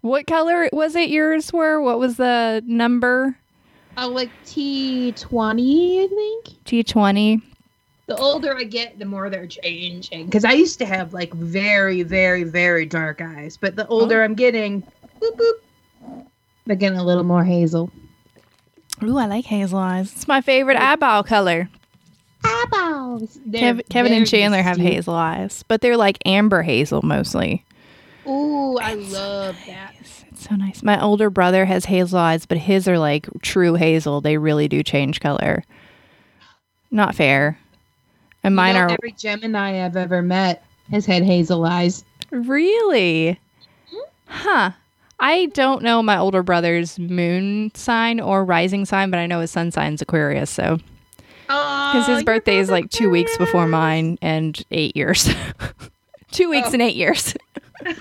What color was it? Yours were. What was the number? Oh, like T20, I think. T twenty. The older I get, the more they're changing. Because I used to have like very, very, very dark eyes. But the older oh. I'm getting, boop, boop, they're getting a little more hazel. Ooh, I like hazel eyes. It's my favorite eyeball color. Eyeballs. Kev- Kevin and Chandler have hazel eyes, but they're like amber hazel mostly. Ooh, I love that. It's so nice. My older brother has hazel eyes, but his are like true hazel. They really do change color. Not fair. And mine You know, are Every Gemini I've ever met has had hazel eyes. really. Mm-hmm. Huh. I don't know my older brother's moon sign or rising sign, but I know his sun sign's Aquarius. So because his birthday is like two weeks before mine and eight years. [laughs] two weeks Oh. and eight years. [laughs]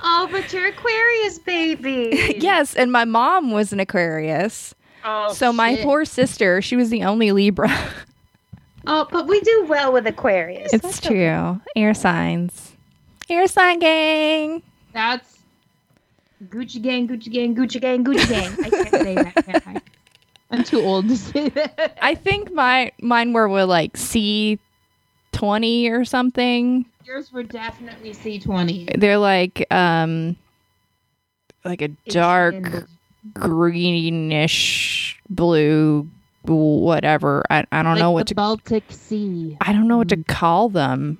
Oh, but you're Aquarius, baby. [laughs] yes, and my mom was an Aquarius. Oh, so my poor sister, she was the only Libra. Oh, but we do well with Aquarius. it's That's true. okay. Air signs. Air sign gang. That's Gucci gang, Gucci gang, Gucci gang, Gucci gang. I can't say that. Can I? I'm too old to say that. I think my mine were with like C twenty or something. Yours were definitely C20. They're like um like a dark greenish blue whatever. I, I don't know what the to Baltic Sea. I don't know what to call them.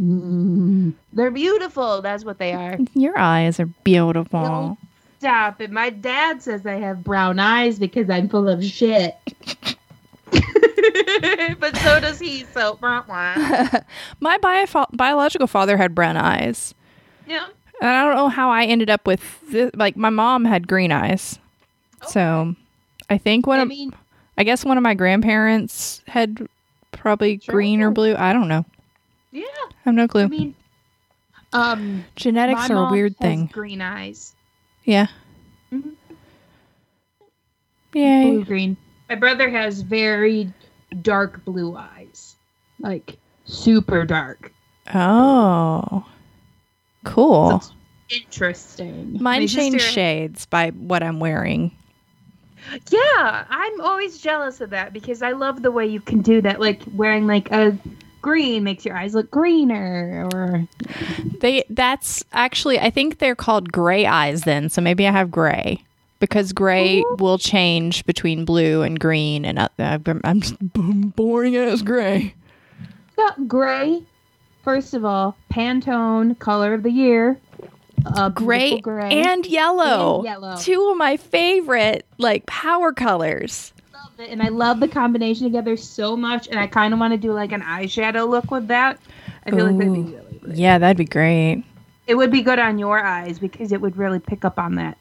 Mm. They're beautiful. That's what they are. Your eyes are beautiful. Stop it. My dad says I have brown eyes because I'm full of shit. [laughs] but so does he, so. [laughs] My bio- biological father had brown eyes. Yeah. And I don't know how I ended up with this. Like my mom had green eyes. So I think one I of mean, I guess one of my grandparents had probably Sure. green or blue. I don't know. yeah. I have no clue. I mean, um, Genetics my are a mom weird has thing. Green eyes. Yeah. Mhm. Yay. Blue green. My brother has very dark blue eyes. Like super dark. Oh. Cool. That's interesting. Mine My changed sister- shades by what I'm wearing. Yeah, I'm always jealous of that because I love the way you can do that. Like wearing like a green makes your eyes look greener, or They that's actually I think they're called gray eyes then. So maybe I have gray because gray Ooh. will change between blue and green and uh, I'm just boring as gray. got gray. First of all, Pantone color of the year. Uh, Gray, gray. and yellow. And yellow. Two of my favorite like power colors. It, and I love the combination together so much. And I kind of want to do like an eyeshadow look with that. I feel like that'd be really. Good. Yeah, that'd be great. It would be good on your eyes because it would really pick up on that.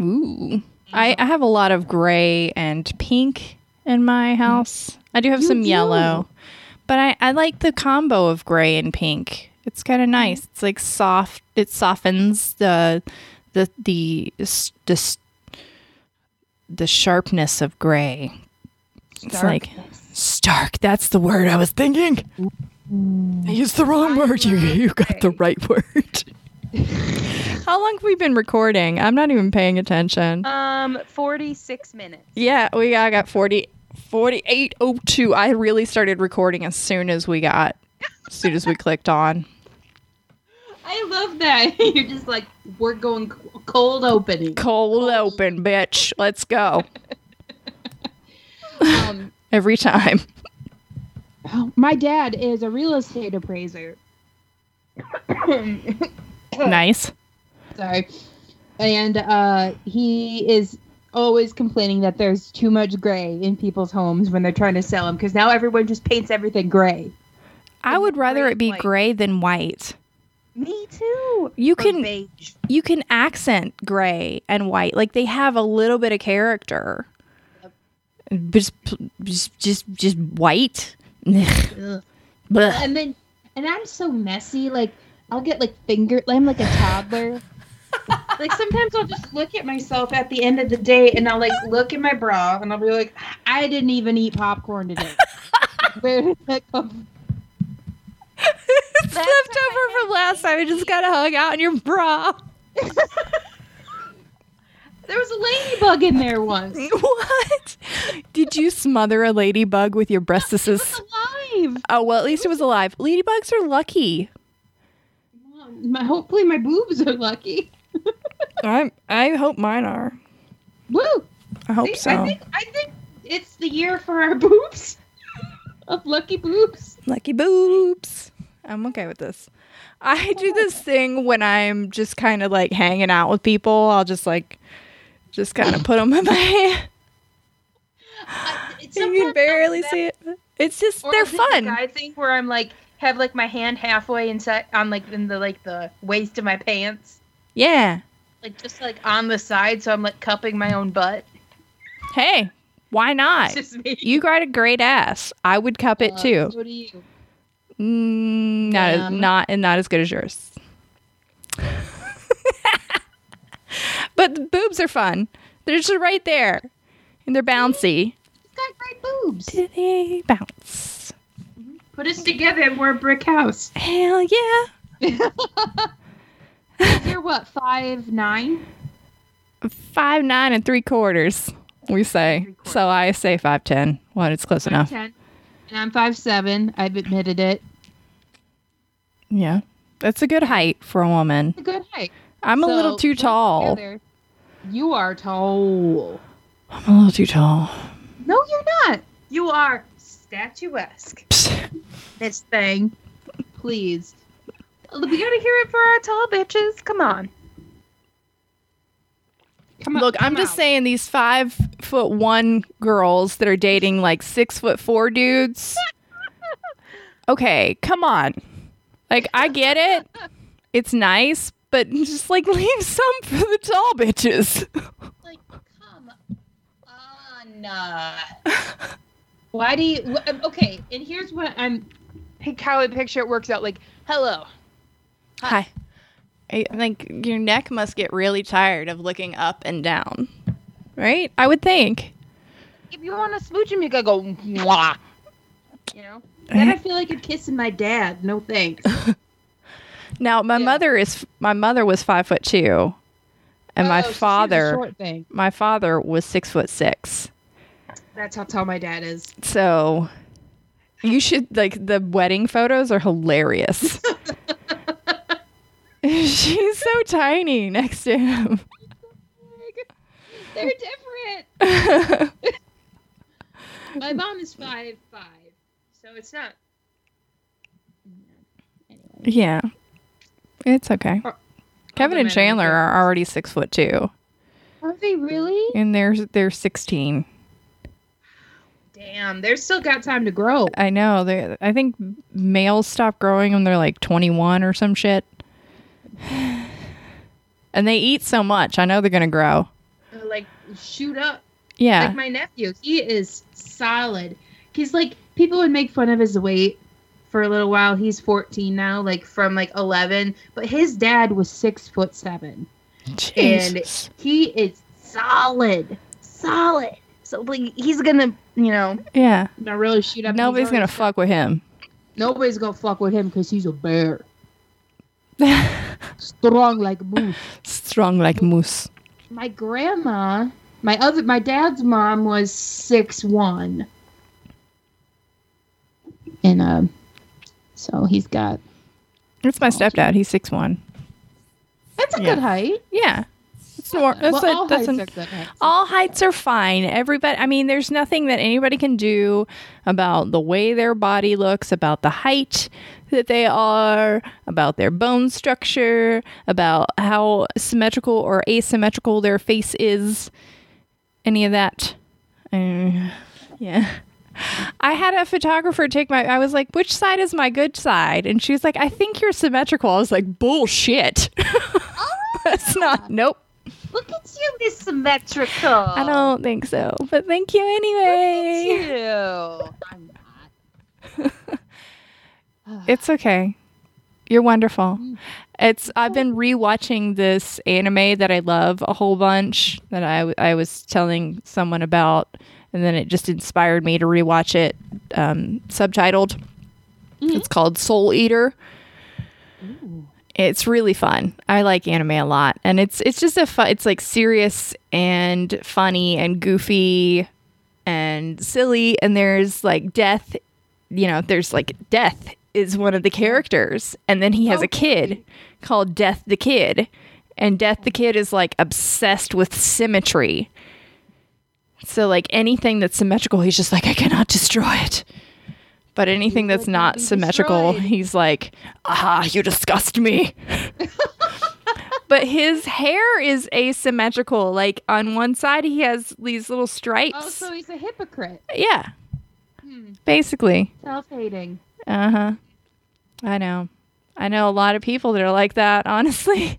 Ooh. I, I have a lot of gray and pink in my mm-hmm. house. I do have You some do? yellow. But I, I like the combo of gray and pink. It's kind of nice. It's like soft. It softens the the the the, the sharpness of gray. It's like stark. That's the word I was thinking. I used the wrong word. You you got the right word. [laughs] How long have we been recording? I'm not even paying attention. Um, forty-six minutes. Yeah, we got, I got 40, 4802. I really started recording as soon as we got, as soon as we clicked on. I love that. [laughs] You're just like we're going cold opening. Cold open, bitch. Let's go. [laughs] Um, [laughs] Every time. my dad is a real estate appraiser. [coughs] Nice. Sorry. And uh, he is always complaining that there's too much gray in people's homes when they're trying to sell them because now everyone just paints everything gray. I would rather it be white. gray than white. Me too. You Or can beige. you can accent gray and white. Like they have a little bit of character. Just just just, just white. Ugh. And then, and I'm so messy. Like I'll get like finger. I'm like a toddler. [laughs] like sometimes I'll just look at myself at the end of the day, and I'll like look at my bra, and I'll be like, I didn't even eat popcorn today. [laughs] Where did that come It's left over from last time. It just got hung out in your bra. There was a ladybug in there once. [laughs] What? Did you smother a ladybug with your breastises? alive. Oh well, at least it was alive. Ladybugs are lucky. My, hopefully my boobs are lucky. [laughs] I I hope mine are. Woo! I hope See, so. I think I think it's the year for our [laughs] boobs. of lucky boobs. Lucky boobs. I'm okay with this. I do this thing when I'm just kind of like hanging out with people. I'll just like, just kind of put them in my hand. You can barely see it. It's just they're fun. I think where I'm like have like my hand halfway inside on like in the like the waist of my pants. Yeah, Like just like on the side, so I'm like cupping my own butt. Hey, why not? [laughs] It's just me. You got a great ass. I would cup it Uh, too. So do you. Mm, not as, not and not as good as yours. [laughs] but the boobs are fun. They're just right there, and they're bouncy. It's got great boobs. Do They bounce. Put us together and we're a brick house. Hell yeah! [laughs] You're what, five nine? Five nine and three quarters. We say. Quarters. So I say five ten. What? It's close enough. Ten. And I'm five seven. I've admitted it. Yeah, that's a good height for a woman. It's a good height. I'm a little too tall. together. You are tall. I'm a little too tall. No, you're not. You are statuesque. This thing. Please. We gotta hear it for our tall bitches. Come on. Come Look, I'm just out. saying these five foot one girls that are dating like six foot four dudes. [laughs] Okay, come on. Like, I get it. It's nice, but just like [laughs] leave some for the tall bitches. Like, come on. Why do you? um, Okay, and here's what I'm. How I picture it works out. Like, hello. Hi. I think your neck must get really tired of looking up and down. Right? I would think. If you want to smooch him, you gotta go. Mwah. You know. Then I feel like you're kissing my dad. No thanks. [laughs] Now, my Yeah. mother is my mother was five foot two, and Oh, my so she's a father short thing. my father was six foot six. That's how tall my dad is. So you should like the wedding photos are hilarious. [laughs] [laughs] She's so tiny next to him. They're different. [laughs] My mom is five five, so it's not. Anyway. yeah. It's okay. Kevin and Chandler are already six foot two. Are they really? And they're they're sixteen. Damn, they're still got time to grow. I know. They I think males stop growing when they're like twenty one or some shit. [laughs] And they eat so much. I know they're gonna grow. They're, like shoot up. Yeah. Like my nephew, he is solid. He's like people would make fun of his weight for a little while. He's 14 now, like from like 11, but his dad was six foot seven. Jesus. He is solid, solid. So like he's gonna, you know, yeah. not really shoot up. Nobody's gonna fuck with him. Nobody's gonna fuck with him because he's a bear, [laughs] strong like moose. [laughs] Strong like moose. My grandma, my other, my dad's mom was six one, and um, so he's got. It's my stepdad. He's six one. That's a Yeah. good height. Yeah. That's well, a- all that's heights an- are good heights. all heights are fine. Everybody, I mean, there's nothing that anybody can do about the way their body looks, about the height that they are, about their bone structure, about how symmetrical or asymmetrical their face is. Any of that. Uh, yeah. I had a photographer take my. I was like, "Which side is my good side?" And she was like, "I think you're symmetrical." I was like, "Bullshit." [laughs] That's not. Nope. Look at you, Miss Symmetrical. I don't think so. But thank you anyway. you. I'm [laughs] not. It's okay. You're wonderful. It's I've been rewatching this anime that I love a whole bunch that I I was telling someone about and then it just inspired me to rewatch it um, subtitled. It's called Soul Eater. It's really fun. I like anime a lot, and it's it's just a fun. It's like serious and funny and goofy and silly, and there's like death. You know, there's like death is one of the characters, and then he has a kid called Death the Kid, and Death the Kid is like obsessed with symmetry. So like anything that's symmetrical, he's just like I cannot destroy it. But anything that's not symmetrical, destroyed. he's like, "Aha, you disgust me." [laughs] but his hair is asymmetrical. Like on one side, he has these little stripes. Oh, so he's a hypocrite. yeah, Hmm. basically. Self-hating. Uh huh. I know. I know a lot of people that are like that. Honestly.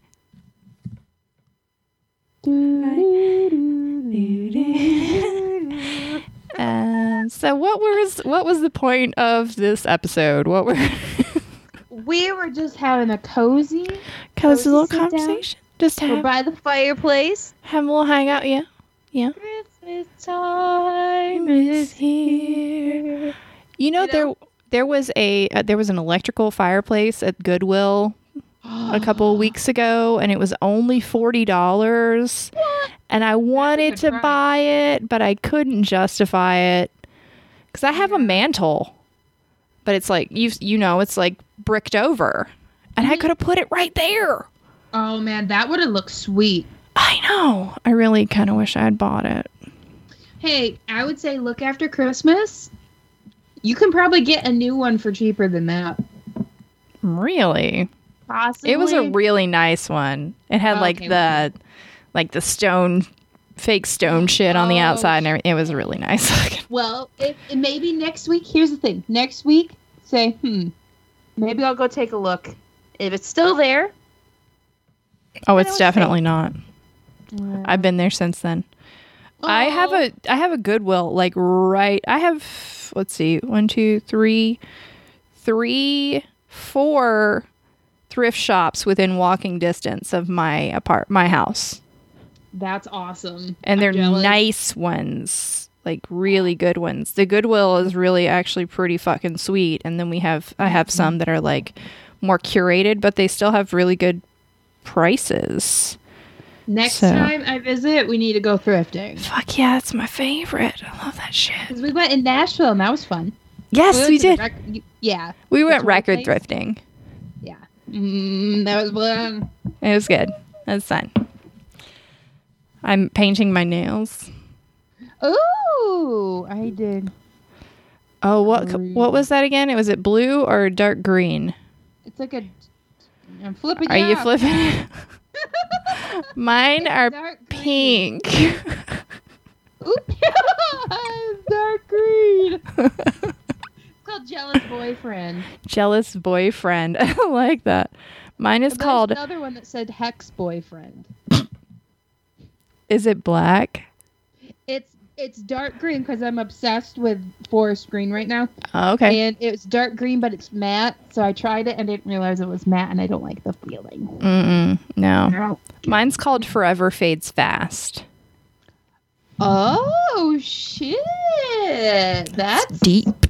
[laughs] Um, so what was what was the point of this episode? What were [laughs] We were just having a cozy. cozy little sit down. conversation? Just We're have by the fireplace. have a little hangout, yeah. Yeah. Christmas time is here. You know, You know? there there was a uh, there was an electrical fireplace at Goodwill a couple [gasps] weeks ago, and it was only forty dollars. And I wanted to price. buy it, but I couldn't justify it because I have a mantle, but it's like you you know it's like bricked over, and I mm-hmm. could have put it right there. Oh man, that would have looked sweet. I know. I really kind of wish I had bought it. Hey, I would say look after Christmas. You can probably get a new one for cheaper than that. Really. Possibly. It was a really nice one. It had like Okay, the like the stone fake stone shit on the Oh, outside and everything. It was really nice. [laughs] well. Maybe next week. Here's the thing. Next week, say, hmm, maybe I'll go take a look. If it's still there, oh, it's definitely not. I've been there since then. I have Oh. a I have a Goodwill like right. I have let's see, one, two, three, three, four thrift shops within walking distance of my apart my house. That's awesome. and they're nice ones like really good ones the goodwill is really actually pretty fucking sweet and then we have i have mm-hmm. some that are like more curated but they still have really good prices Next So- time I visit, we need to go thrifting. fuck yeah that's my favorite i love that shit we went in Nashville and that was fun. yes went we did rec- yeah. we went record place. thrifting. Mm, that was fun. it was good that's fun i'm painting my nails Ooh, I did. oh what Green. what was that again it was it blue or dark green It's like a. I'm flipping. are you out. flipping [laughs] mine are Dark pink Ooh, [laughs] dark green. [laughs] it's called Jealous Boyfriend. Jealous boyfriend. [laughs] I like that. Mine is But called another one that said Hex Boyfriend. Is it black? It's it's dark green because I'm obsessed with forest green right now, Oh, okay. and it's dark green, but it's matte. So I tried it and didn't realize it was matte, and I don't like the feeling. Mm-mm. No. Mine's called Forever Fades Fast. Oh shit! That's Deep.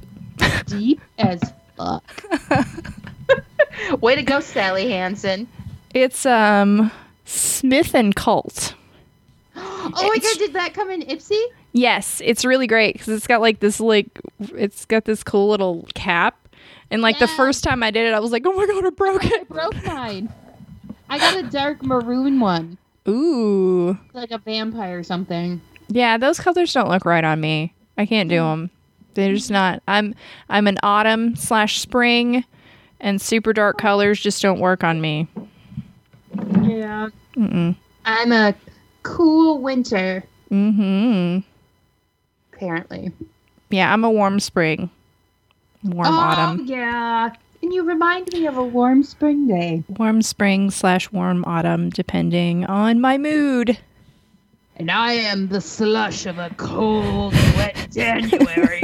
Deep as fuck. [laughs] Way to go, Sally Hansen. It's um Smith and Cult. [gasps] Oh my god, did that come in Ipsy? Yes, it's really great because it's got like this like it's got this cool little cap. And like the first time I did it, I was like, "Oh my god, I broke it. I broke mine. I got a dark maroon one, Ooh, like a vampire or something. yeah, those colors don't look right on me. I can't do them. They're just not. I'm I'm an autumn slash spring, and super dark colors just don't work on me. Yeah. Mm-mm. I'm a cool winter, Mm-hmm. apparently. Yeah, I'm a warm spring. Warm oh, autumn. yeah. And you remind me of a warm spring day. Warm spring slash warm autumn, depending on my mood. And I am the slush of a cold, wet [laughs] January.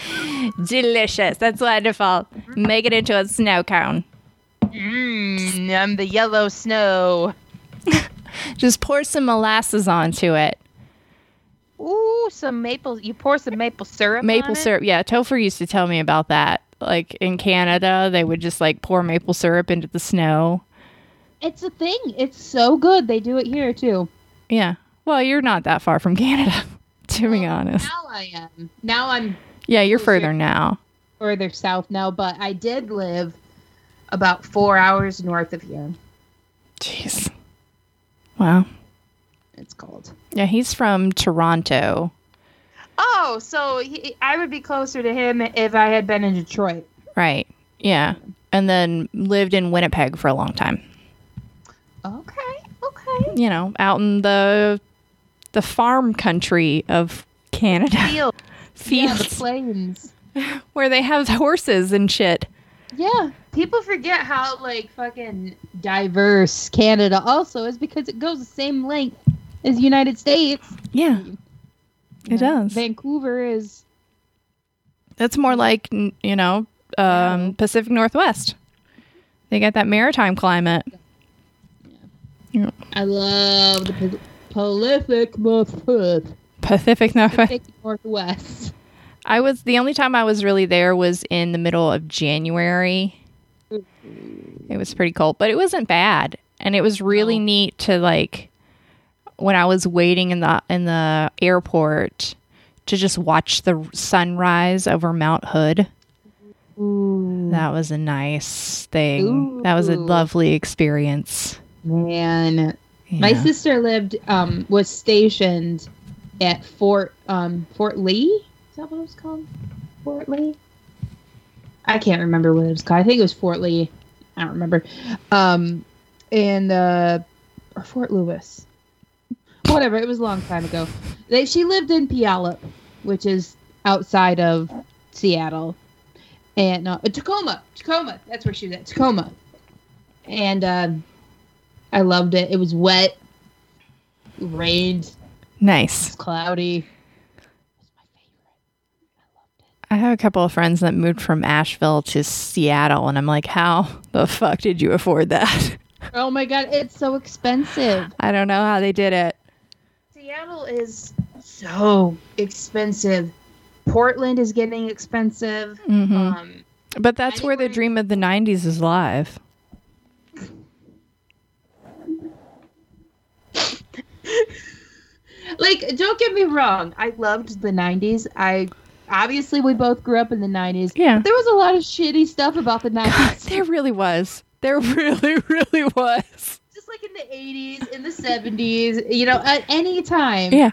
[laughs] Delicious. That's wonderful. Make it into a snow cone. Mmm, I'm the yellow snow. [laughs] Just pour some molasses onto it. Ooh, some maple. You pour some maple syrup. Maple on it? syrup. Yeah, Topher used to tell me about that. Like in Canada, they would just like pour maple syrup into the snow. It's a thing. It's so good. They do it here too. Yeah. Well, you're not that far from [laughs] Canada, to be honest. Now I am. Now I'm Yeah, you're further now. further south now, but I did live about four hours north of here. Jeez. Wow. It's cold. Yeah, he's from Toronto. Oh, so he, I would be closer to him if I had been in Detroit. Right. Yeah. And then lived in Winnipeg for a long time. Okay. Okay. You know, out in the the farm country of Canada. [laughs] Field. [laughs] Yeah, the Fields plains. [laughs] where they have horses and shit. Yeah. People forget how like fucking diverse Canada also is because it goes the same length is United States. Yeah, You It know, does. Vancouver is that's more like you know um, Pacific Northwest. They got that maritime climate. Yeah. I love the Pac- prolific Northwest. Pacific Northwest. Pacific Northwest. I was the only time I was really there was in the middle of January. Mm-hmm. It was pretty cold, but it wasn't bad, and it was really No. neat to like when I was waiting in the in the airport to just watch the sunrise over Mount Hood. Ooh, That was a nice thing. That was a lovely experience. man. My sister lived um was stationed at Fort um Fort Lee. Is that what it was called? Fort Lee? I can't remember what it was called. I think it was Fort Lee. I don't remember. Um and uh or Fort Lewis. Whatever, it was a long time ago. They she lived in Puyallup, which is outside of Seattle. And uh, Tacoma, Tacoma. That's where she was at. Tacoma. And um I loved it. It was wet. It rained. It nice. was cloudy. It was my favorite. I loved it. I have a couple of friends that moved from Asheville to Seattle, and I'm like, how the fuck did you afford that? [laughs] Oh my god, it's so expensive. I don't know how they did it. Seattle is so expensive. Portland is getting expensive. hmm Um, But that's where the dream of the 90s is live. Like, don't get me wrong. I loved the '90s. I obviously we both grew up in the '90s. Yeah. There was a lot of shitty stuff about the God, '90s. there really was. There really, [laughs] really was. Just like in the '80s, in the '70s, you know, at any time. Yeah.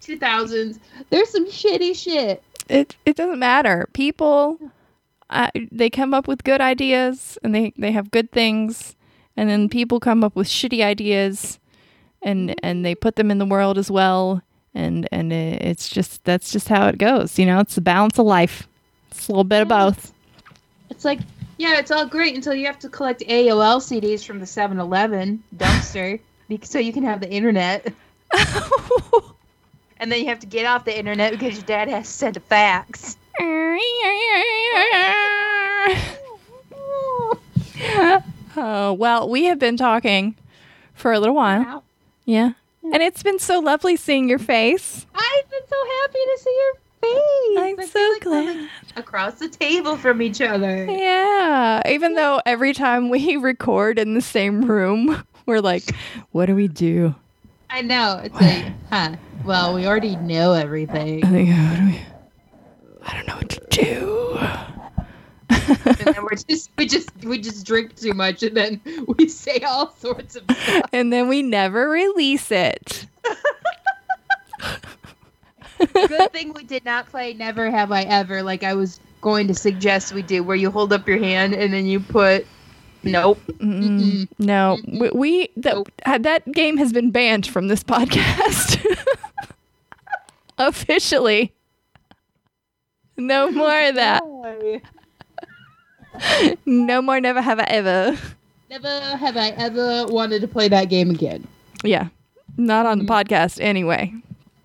2000s. There's some shitty shit. It it doesn't matter. People uh, they come up with good ideas and they they have good things and then people come up with shitty ideas and mm-hmm. and they put them in the world as well and and it's just that's just how it goes. You know, it's the balance of life. It's a little bit of both. It's like, yeah, it's all great until you have to collect AOL CDs from the 7-Eleven dumpster so you can have the internet. [laughs] And then you have to get off the internet because your dad has to send a fax. [laughs] oh, well, we have been talking for a little while. Yeah. And it's been so lovely seeing your face. I've been so happy to see your face. I'm I so like we're, like, glad. across the table from each other. Yeah. Even though every time we [laughs] record in the same room, [laughs] we're like, what do we do? I know. It's like, huh. Well, we already know everything. I think, what do we? I don't know what to do. And then we're [laughs] just we just we just drink too much and then we say all sorts of stuff. and then we never release it. Good thing we did not play Never Have I Ever like I was going to suggest we do, where you hold up your hand and then you put nope. Mm, Mm-mm. no, we, we that Nope. uh, that game has been banned from this podcast [laughs] officially. No more of that. [laughs] No more. Never have I ever. Never have I ever wanted to play that game again. Yeah, not on the Mm. podcast anyway.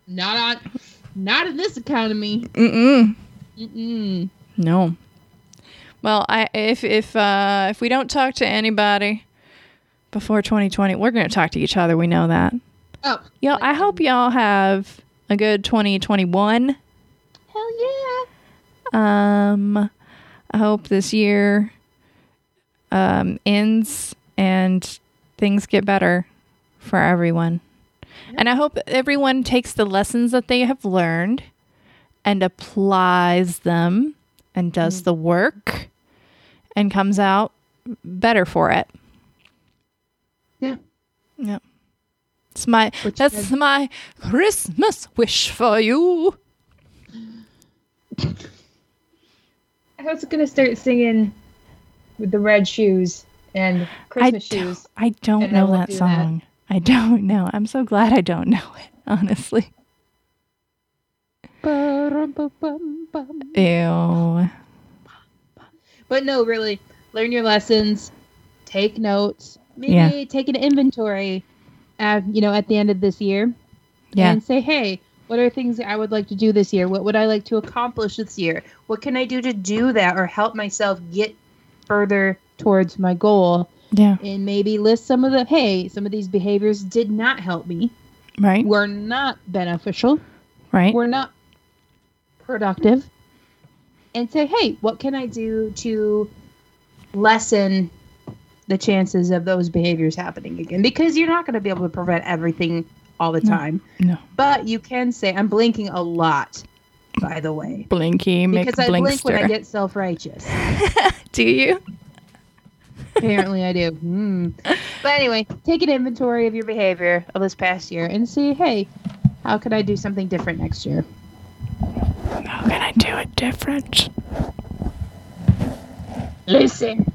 Not on, not in this economy. Mm-mm. Mm-mm. No. Well, I if if uh, if we don't talk to anybody before 2020, we're gonna talk to each other. We know that. Oh, Y'all, I hope y'all have a good 2021. hell yeah! Um, I hope this year um, ends and things get better for everyone. And I hope everyone takes the lessons that they have learned and applies them and does the work and comes out better for it. Yeah. Yeah. It's my Which that's my Christmas wish for you. [laughs] I was gonna start singing with the red shoes and Christmas I shoes. Don't, I don't and I know that do that. song. I don't know. I'm so glad I don't know it, [laughs] honestly. Ew. But no, really, learn your lessons, take notes, maybe Yeah. take an inventory uh, you know, at the end of this year, Yeah. and say, hey, what are things that I would like to do this year? What would I like to accomplish this year? What can I do to do that or help myself get further towards my goal? Yeah. And maybe list some of the, hey, some of these behaviors did not help me, Right. were not beneficial, Right. were not productive. And say, hey, what can I do to lessen the chances of those behaviors happening again? Because you're not going to be able to prevent everything all the No. time. No. But you can say, I'm blinking a lot, by the way. Blinky Because I blink when I get self righteous. [laughs] Do you? Apparently, I do. Hmm. But anyway, take an inventory of your behavior of this past year and see, hey, how could I do something different next year? How can I do it different? Listen.